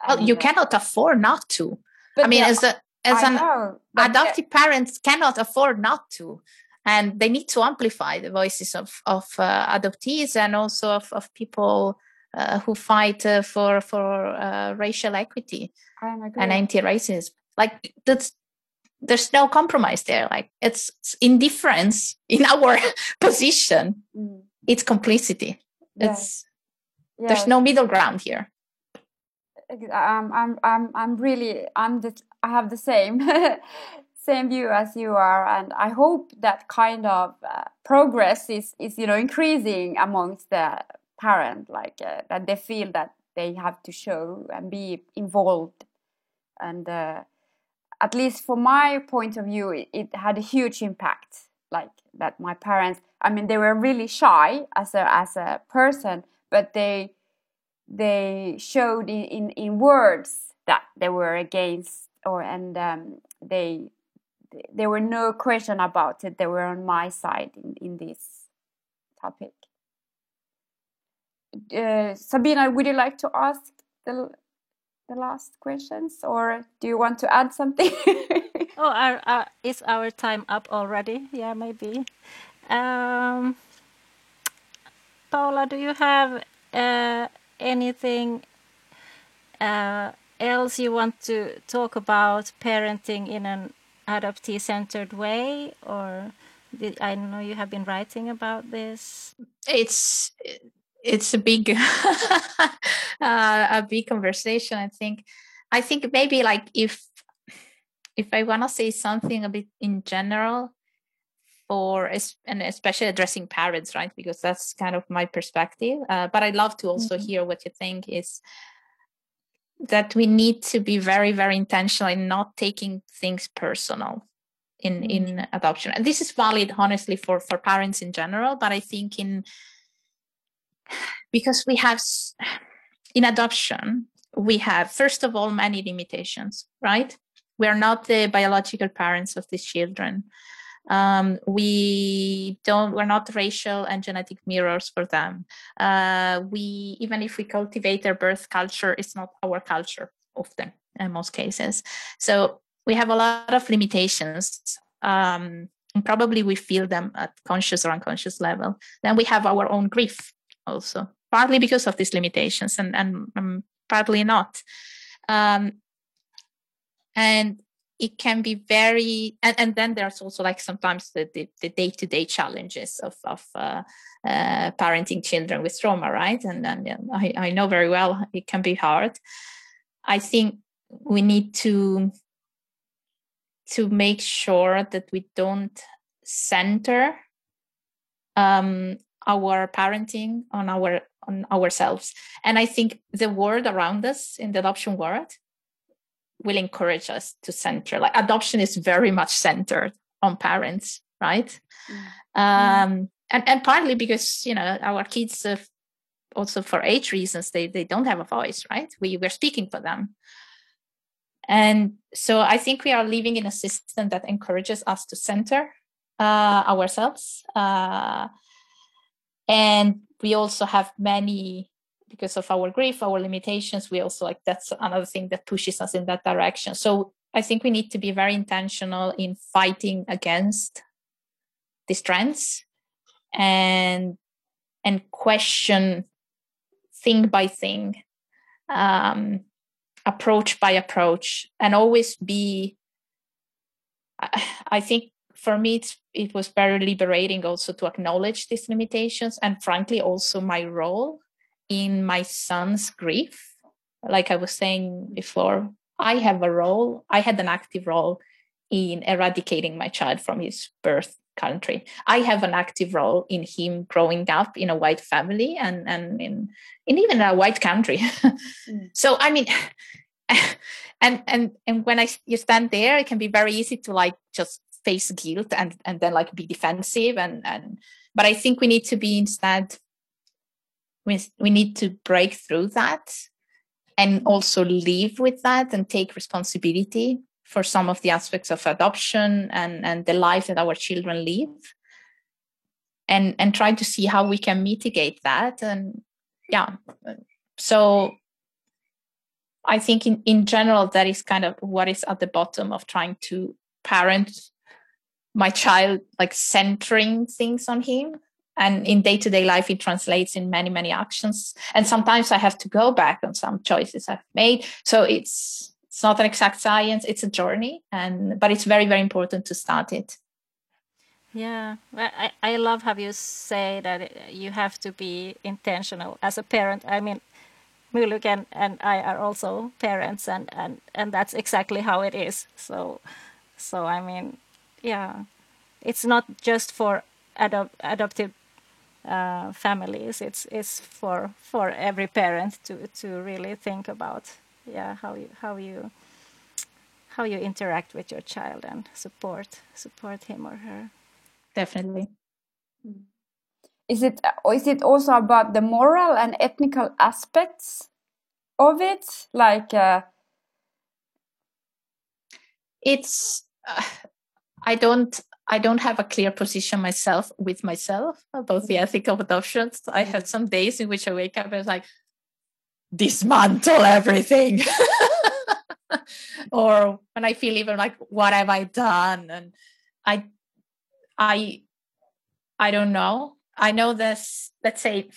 [SPEAKER 3] Well you uh, cannot afford not to. I mean as a as I an know, adoptive parents cannot afford not to and they need to amplify the voices of of uh, adoptees and also of, of people uh, who fight uh, for for uh, racial equity and anti-racism. Like that's there's no compromise there. Like it's, indifference in (laughs) our position. Mm. it's complicity. Yeah. it's yeah. there's no middle ground here.
[SPEAKER 1] I'm, I'm i'm i'm really i'm the i have the same (laughs) same view as you are and i hope that kind of uh, progress is is you know increasing amongst the parent like uh, that they feel that they have to show and be involved and uh, at least from my point of view, it, it, had a huge impact. Like that, my parents. I mean, they were really shy as a as a person, but they they showed in in, in words that they were against, or and um, they there were no question about it. They were on my side in in this topic. Uh, Sabina, would you like to ask the the last questions, or do you want to add something? (laughs)
[SPEAKER 2] oh, our, our, is our time up already? Yeah, maybe. Um, Paola, do you have uh, anything uh, else you want to talk about parenting in an adoptee-centered way, or did, I know you have been writing about this.
[SPEAKER 3] It's it's a big (laughs) uh, a big conversation i think i think maybe like if if i want to say something a bit in general for and especially addressing parents right because that's kind of my perspective uh, but i'd love to also mm-hmm. hear what you think is that we need to be very very intentional in not taking things personal in mm-hmm. in adoption. And this is valid honestly for for parents in general but i think in because we have in adoption we have first of all many limitations right? We are not the biological parents of these children um, we don't we're not racial and genetic mirrors for them. Uh, we even if we cultivate their birth culture it's not our culture often in most cases. So we have a lot of limitations. Um, and probably we feel them at conscious or unconscious level. Then we have our own grief also partly because of these limitations and and um, partly not. Um, and it can be very and, and then there's also like sometimes the, the, the day-to-day challenges of, of uh, uh, parenting children with trauma right? And then I, I know very well it can be hard. I think we need to to make sure that we don't center um, our parenting on our on ourselves. And i think the world around us in the adoption world will encourage us to center. Like adoption is very much centered on parents right? Mm. um and and partly because you know our kids uh, also for age reasons they they don't have a voice right? We we're speaking for them. And so i think we are living in a system that encourages us to center uh, ourselves uh, and we also have many because of our grief our limitations we also like that's another thing that pushes us in that direction. So i think we need to be very intentional in fighting against these trends and and question thing by thing um, approach by approach and always be I, I think for me it's, it was very liberating also to acknowledge these limitations and frankly also my role in my son's grief. Like i was saying before i have a role i had an active role in eradicating my child from his birth country. I have an active role in him growing up in a white family and and in in even a white country. (laughs) Mm. so i mean (laughs) and and and when i you stand there it can be very easy to like just face guilt and and then like be defensive and and but i think we need to be instead we, we need to break through that and also live with that and take responsibility for some of the aspects of adoption and and the life that our children live and and try to see how we can mitigate that. And yeah so i think in in general that is kind of what is at the bottom of trying to parent my child like centering things on him and in day-to-day life it translates in many many actions. And sometimes i have to go back on some choices i've made. So it's it's not an exact science. It's a journey. And but it's very very important to start it.
[SPEAKER 2] Yeah. I, I love how you say that you have to be intentional as a parent. I mean Muluken, and I are also parents and, and, and that's exactly how it is. So so I mean yeah. It's not just for adop- adoptive uh, families. It's it's for for every parent to to really think about yeah how you how you how you interact with your child and support support him or her.
[SPEAKER 3] Definitely.
[SPEAKER 1] Is it is it also about the moral and ethical aspects of it? Like uh...
[SPEAKER 3] it's uh, i don't I don't have a clear position myself with myself about the ethic of adoptions. I have some days in which I wake up and like, dismantle everything. (laughs) or when I feel even like, what have I done? And I, I, I don't know. I know this, let's say,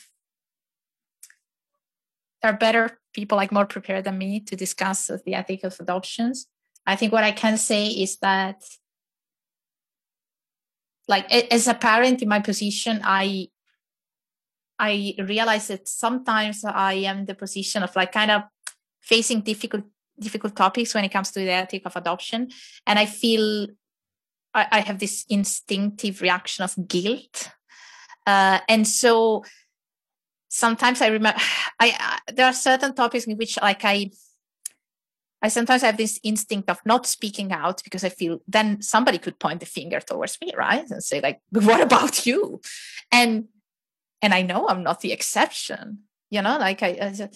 [SPEAKER 3] there are better people like more prepared than me to discuss the ethic of adoptions. I think what I can say is that like as a parent in my position i i realize that sometimes i am in the position of like kind of facing difficult difficult topics when it comes to the ethic of adoption. And i feel i, I have this instinctive reaction of guilt. Uh, and so sometimes i remember (sighs) I, I there are certain topics in which like i I sometimes have this instinct of not speaking out because I feel then somebody could point the finger towards me, right? And say, like, what about you? And and I know I'm not the exception, you know, like I, I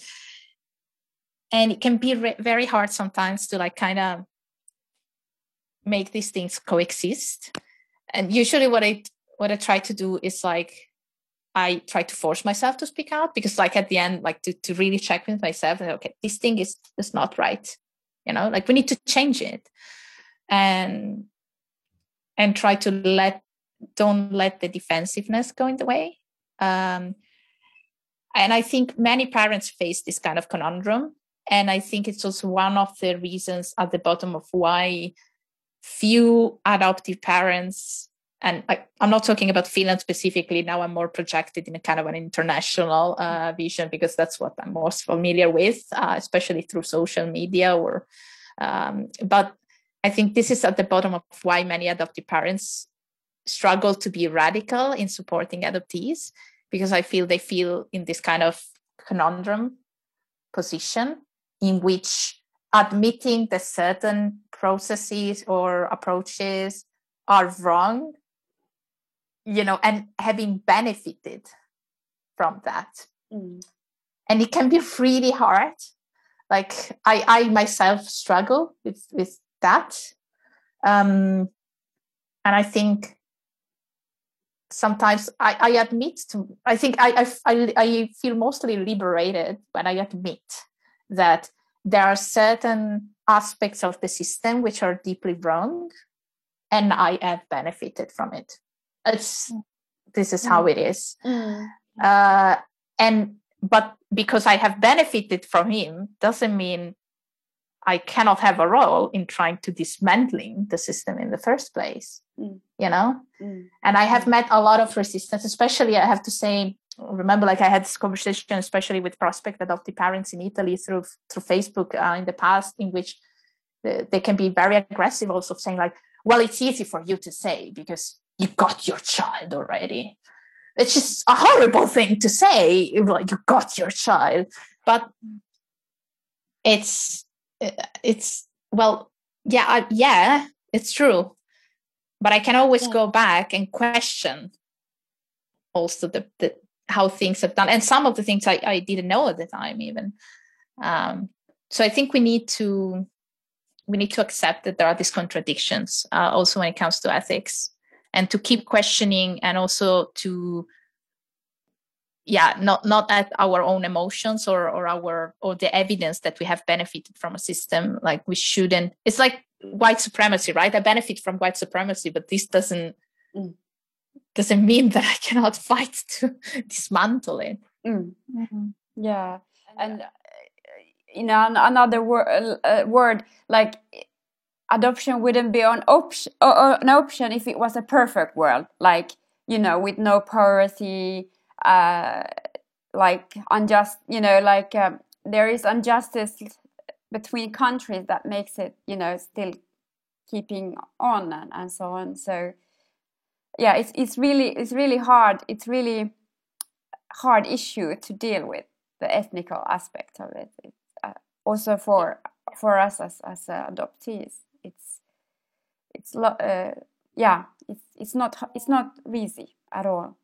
[SPEAKER 3] and it can be re- very hard sometimes to like kind of make these things coexist. And usually what I what I try to do is like I try to force myself to speak out because like at the end, like to, to really check with myself, okay, this thing is is not right you know like we need to change it and and try to let don't let the defensiveness go in the way um and I think many parents face this kind of conundrum. And I think it's also one of the reasons at the bottom of why few adoptive parents, and I, am not talking about Finland specifically, now I'm more projected in a kind of an international uh, vision because that's what I'm most familiar with, uh, especially through social media or um, but I think this is at the bottom of why many adoptive parents struggle to be radical in supporting adoptees because I feel they feel in this kind of conundrum position in which admitting that certain processes or approaches are wrong, you know, and having benefited from that. Mm. And it can be really hard. Like I, I myself struggle with, with that. Um, and I think sometimes I, I admit to i think I, I i feel mostly liberated when i admit that there are certain aspects of the system which are deeply wrong and i have benefited from it it's this is how mm. it is mm. uh, and but because i have benefited from him doesn't mean I cannot have a role in trying to dismantling the system in the first place. Mm. You know? Mm. And I have mm. met a lot of resistance, especially I have to say, remember like I had this conversation, especially with prospect adoptive parents in Italy through through Facebook uh, in the past, in which they can be very aggressive also saying like, well, it's easy for you to say because you got your child already. It's just a horrible thing to say, like you got your child. But it's it's well yeah I, yeah it's true but i can always yeah. go back and question also the, the how things have done and some of the things i, I didn't know at the time even um, so i think we need to we need to accept that there are these contradictions uh, also when it comes to ethics and to keep questioning and also to yeah not not at our own emotions or or our or the evidence that we have benefited from a system like we shouldn't it's like white supremacy right i benefit from white supremacy but this doesn't mm. doesn't mean that i cannot (laughs) fight to dismantle it
[SPEAKER 1] mm. mm-hmm. yeah and you know another wor- uh, word like adoption wouldn't be an option uh, an option if it was a perfect world like you know with no poverty uh, like unjust, you know, like um, there is injustice between countries that makes it, you know, still keeping on and, and so on. So yeah, it's it's really it's really hard. It's really hard issue to deal with the ethnical aspect of it. Uh, also for for us as as adoptees, it's uh, yeah, it's it's not it's not easy at all.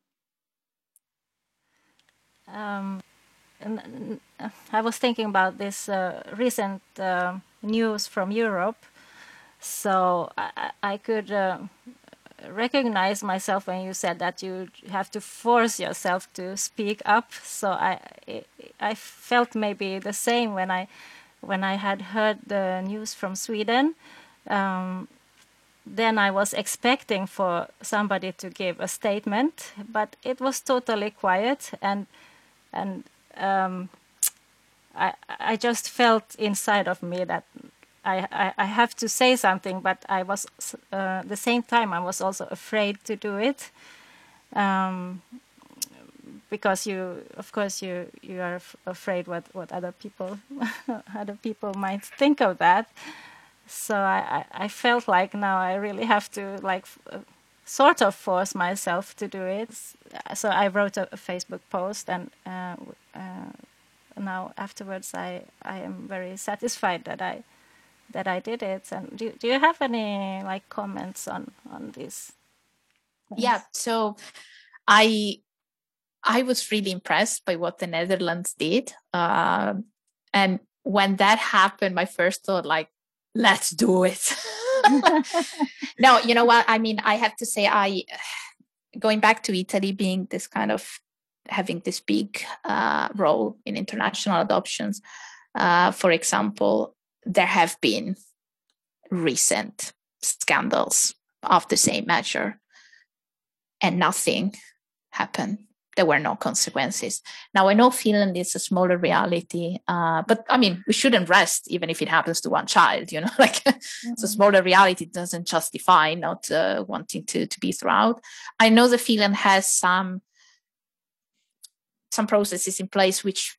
[SPEAKER 2] Um, I was thinking about this uh, recent uh, news from Europe, so I, I could uh, recognize myself when you said that you have to force yourself to speak up. So I I felt maybe the same when I when I had heard the news from Sweden. Um, then I was expecting for somebody to give a statement, but it was totally quiet and and um, I I just felt inside of me that I, I, I have to say something, but I was uh, the same time I was also afraid to do it, um, because you of course you you are afraid what what other people (laughs) other people might think of that. So I, I, felt like now I really have to like sort of force myself to do it. So I wrote a, a Facebook post, and uh, uh, now afterwards, I I am very satisfied that I that I did it. And do do you have any like comments on on this?
[SPEAKER 3] Yeah. So I I was really impressed by what the Netherlands did, uh, and when that happened, my first thought like, let's do it. (laughs) no, you know what? I mean, I have to say, I (sighs) going back to Italy, being this kind of having this big uh, role in international adoptions. Uh, for example, there have been recent scandals of the same measure, and nothing happened. There were no consequences. Now I know Finland is a smaller reality, uh, but I mean we shouldn't rest even if it happens to one child. You know, (laughs) like mm-hmm. so smaller reality doesn't justify not uh, wanting to to be throughout. I know that Finland has some some processes in place which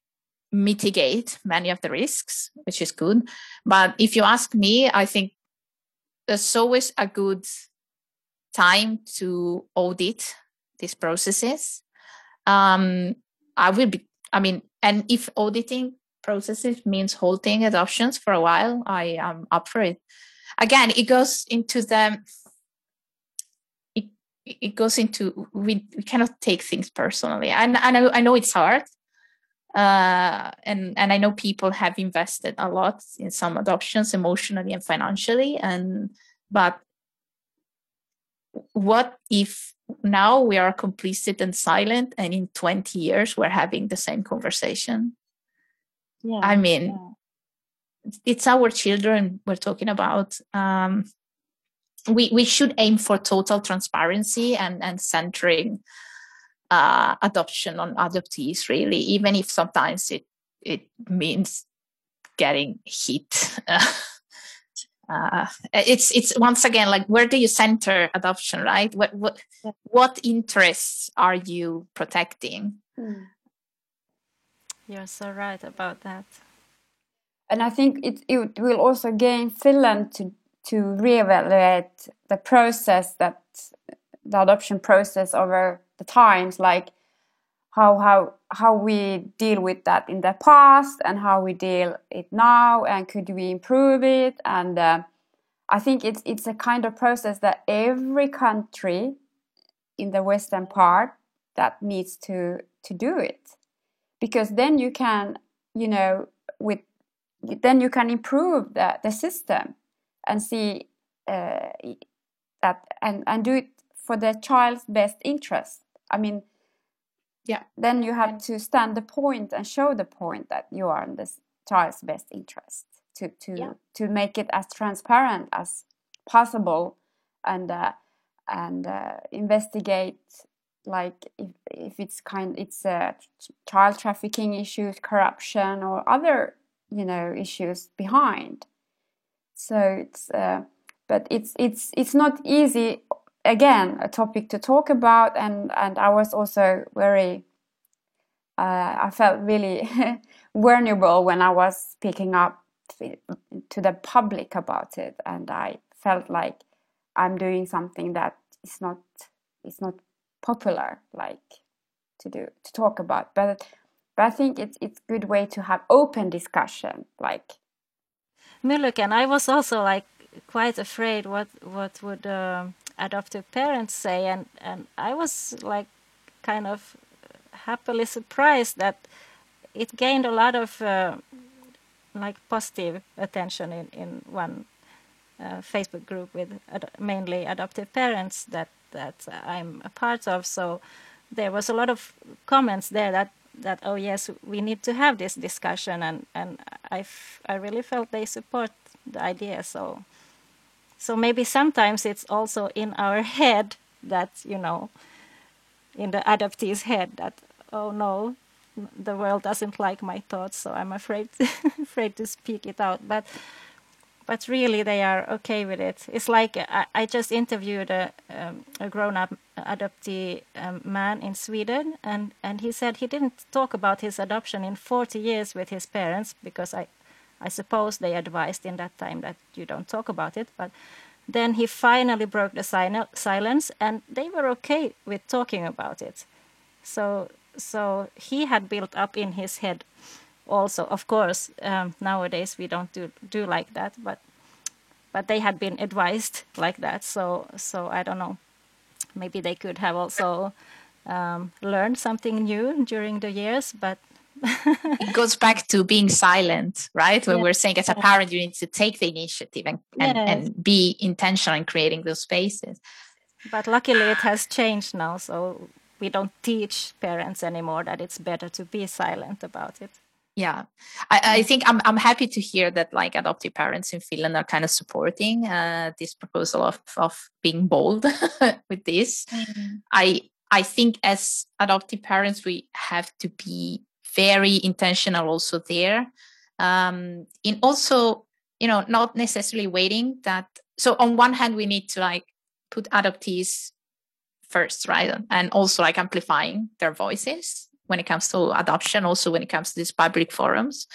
[SPEAKER 3] mitigate many of the risks, which is good. But if you ask me, I think there's always a good time to audit these processes um, I will be, I mean, and if auditing processes means halting adoptions for a while, I am up for it. Again, it goes into the, it, it goes into, we, we cannot take things personally. And, and I, I know it's hard. Uh, and and I know people have invested a lot in some adoptions emotionally and financially, and but what if now we are complicit and silent and in 20 years we're having the same conversation. Yeah i mean yeah. it's our children we're talking about. Um, we we should aim for total transparency and and centering uh, adoption on adoptees really even if sometimes it it means getting hit (laughs) uh, it's it's once again like where do you center adoption right? What what what interests are you protecting? Mm.
[SPEAKER 2] you're so right about that.
[SPEAKER 1] And i think it, it will also gain finland to to reevaluate the process that the adoption process over the times like how how how we deal with that in the past and how we deal it now and could we improve it? And uh, I think it's it's a kind of process that every country in the western part that needs to to do it. Because then you can you know with then you can improve the, the system and see uh, that and, and do it for the child's best interest. I mean yeah then you have to stand the point and show the point that you are in this child's best interest to to yeah. to make it as transparent as possible and uh, and uh, investigate like if, if it's kind it's uh, child trafficking issues corruption or other you know issues behind so it's uh, but it's it's it's not easy again a topic to talk about and and i was also very uh, i felt really (laughs) vulnerable when i was speaking up to the public about it and i felt like i'm doing something that is not is not popular like to do to talk about. But but i think it's it's good way to have open discussion like
[SPEAKER 2] Muluken, I was also like quite afraid what what would uh, adoptive parents say, and and I was like kind of happily surprised that it gained a lot of uh, like positive attention in in one uh, Facebook group with ad mainly adoptive parents that that I'm a part of. So there was a lot of comments there that that oh yes we need to have this discussion and and I, I really felt they support the idea so so maybe sometimes it's also in our head that you know in the adoptee's head that oh no the world doesn't like my thoughts so i'm afraid (laughs) afraid to speak it out. But but really they are okay with it. It's like i, I just interviewed a, um, a grown-up adoptee um, man in sweden and and he said he didn't talk about his adoption in 40 years with his parents because i I suppose they advised in that time that you don't talk about it, but then he finally broke the silence and they were okay with talking about it. So so he had built up in his head also of course um, nowadays we don't do do like that but but they had been advised like that so so i don't know maybe they could have also um, learned something new during the years but
[SPEAKER 3] it goes back to being silent, right? When yeah. we're saying as a parent, you need to take the initiative and, and, and be intentional in creating those spaces.
[SPEAKER 2] But luckily, it has changed now. So we don't teach parents anymore that it's better to be silent about it.
[SPEAKER 3] Yeah, I, I, think I'm I'm happy to hear that like adoptive parents in Finland are kind of supporting uh, this proposal of of being bold (laughs) with this. Mm-hmm. I I think as adoptive parents, we have to be very intentional also there. Um, in also, you know, not necessarily waiting that. So on one hand, we need to like put adoptees first, right? And also like amplifying their voices when it comes to adoption, also when it comes to these public forums.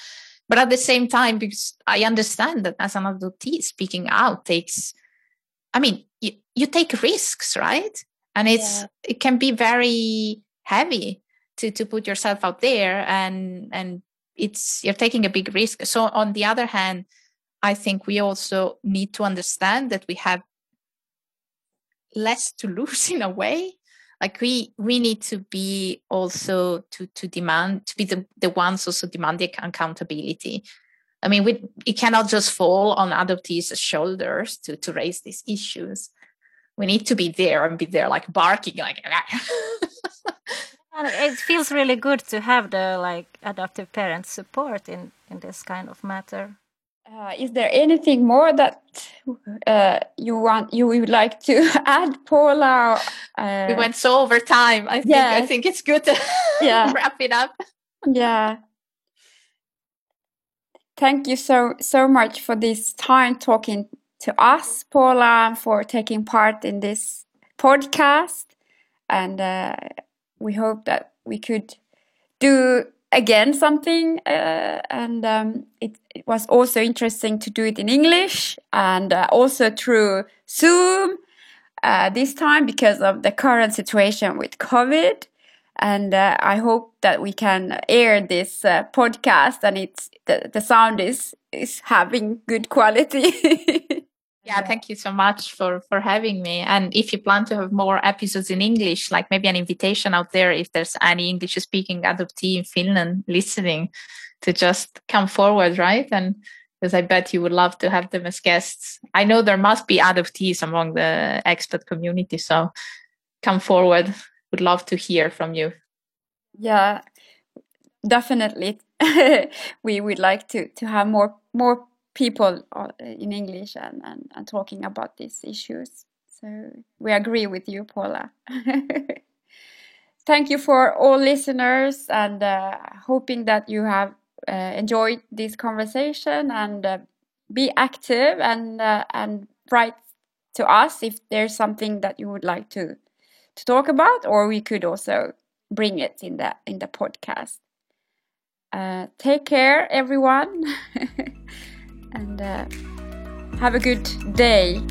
[SPEAKER 3] But at the same time, because I understand that as an adoptee, speaking out takes, I mean, you, you take risks, right? And it's, yeah. it can be very heavy to, to put yourself out there and, and it's, you're taking a big risk. So on the other hand, I think we also need to understand that we have less to lose (laughs) in a way. Like we we need to be also to to demand to be the, the ones also demanding accountability. I mean we it cannot just fall on adoptees shoulders to to raise these issues. We need to be there and be there like barking like (laughs)
[SPEAKER 2] and it feels really good to have the like adoptive parent support in in this kind of matter
[SPEAKER 1] uh, is there anything more that uh, you want you would like to (laughs) add, Paola?
[SPEAKER 3] Uh, we went so over time. I think yes. I think it's good to (laughs) yeah. wrap it up.
[SPEAKER 1] Yeah. Thank you so so much for this time talking to us, Paola, for taking part in this podcast, and uh, we hope that we could do again something uh, and um, it, it, was also interesting to do it in english and uh, also through zoom uh, this time because of the current situation with covid. And uh, i hope that we can air this uh, podcast and it's the, the sound is is having good quality (laughs)
[SPEAKER 3] Yeah, thank you so much for for having me. And if you plan to have more episodes in English, like maybe an invitation out there, if there's any English speaking adoptee in Finland listening, to just come forward, right? And because I bet you would love to have them as guests. I know there must be adoptees among the expat community, so come forward. Would love to hear from you.
[SPEAKER 1] Yeah, definitely. (laughs) we would like to to have more more people uh, in English and, and, and talking about these issues. So we agree with you, Paola. (laughs) Thank you for all listeners and uh, hoping that you have uh, enjoyed this conversation and uh, be active and uh, and write to us if there's something that you would like to to talk about, or we could also bring it in the in the podcast. Uh, take care, everyone. (laughs) and uh, have a good day.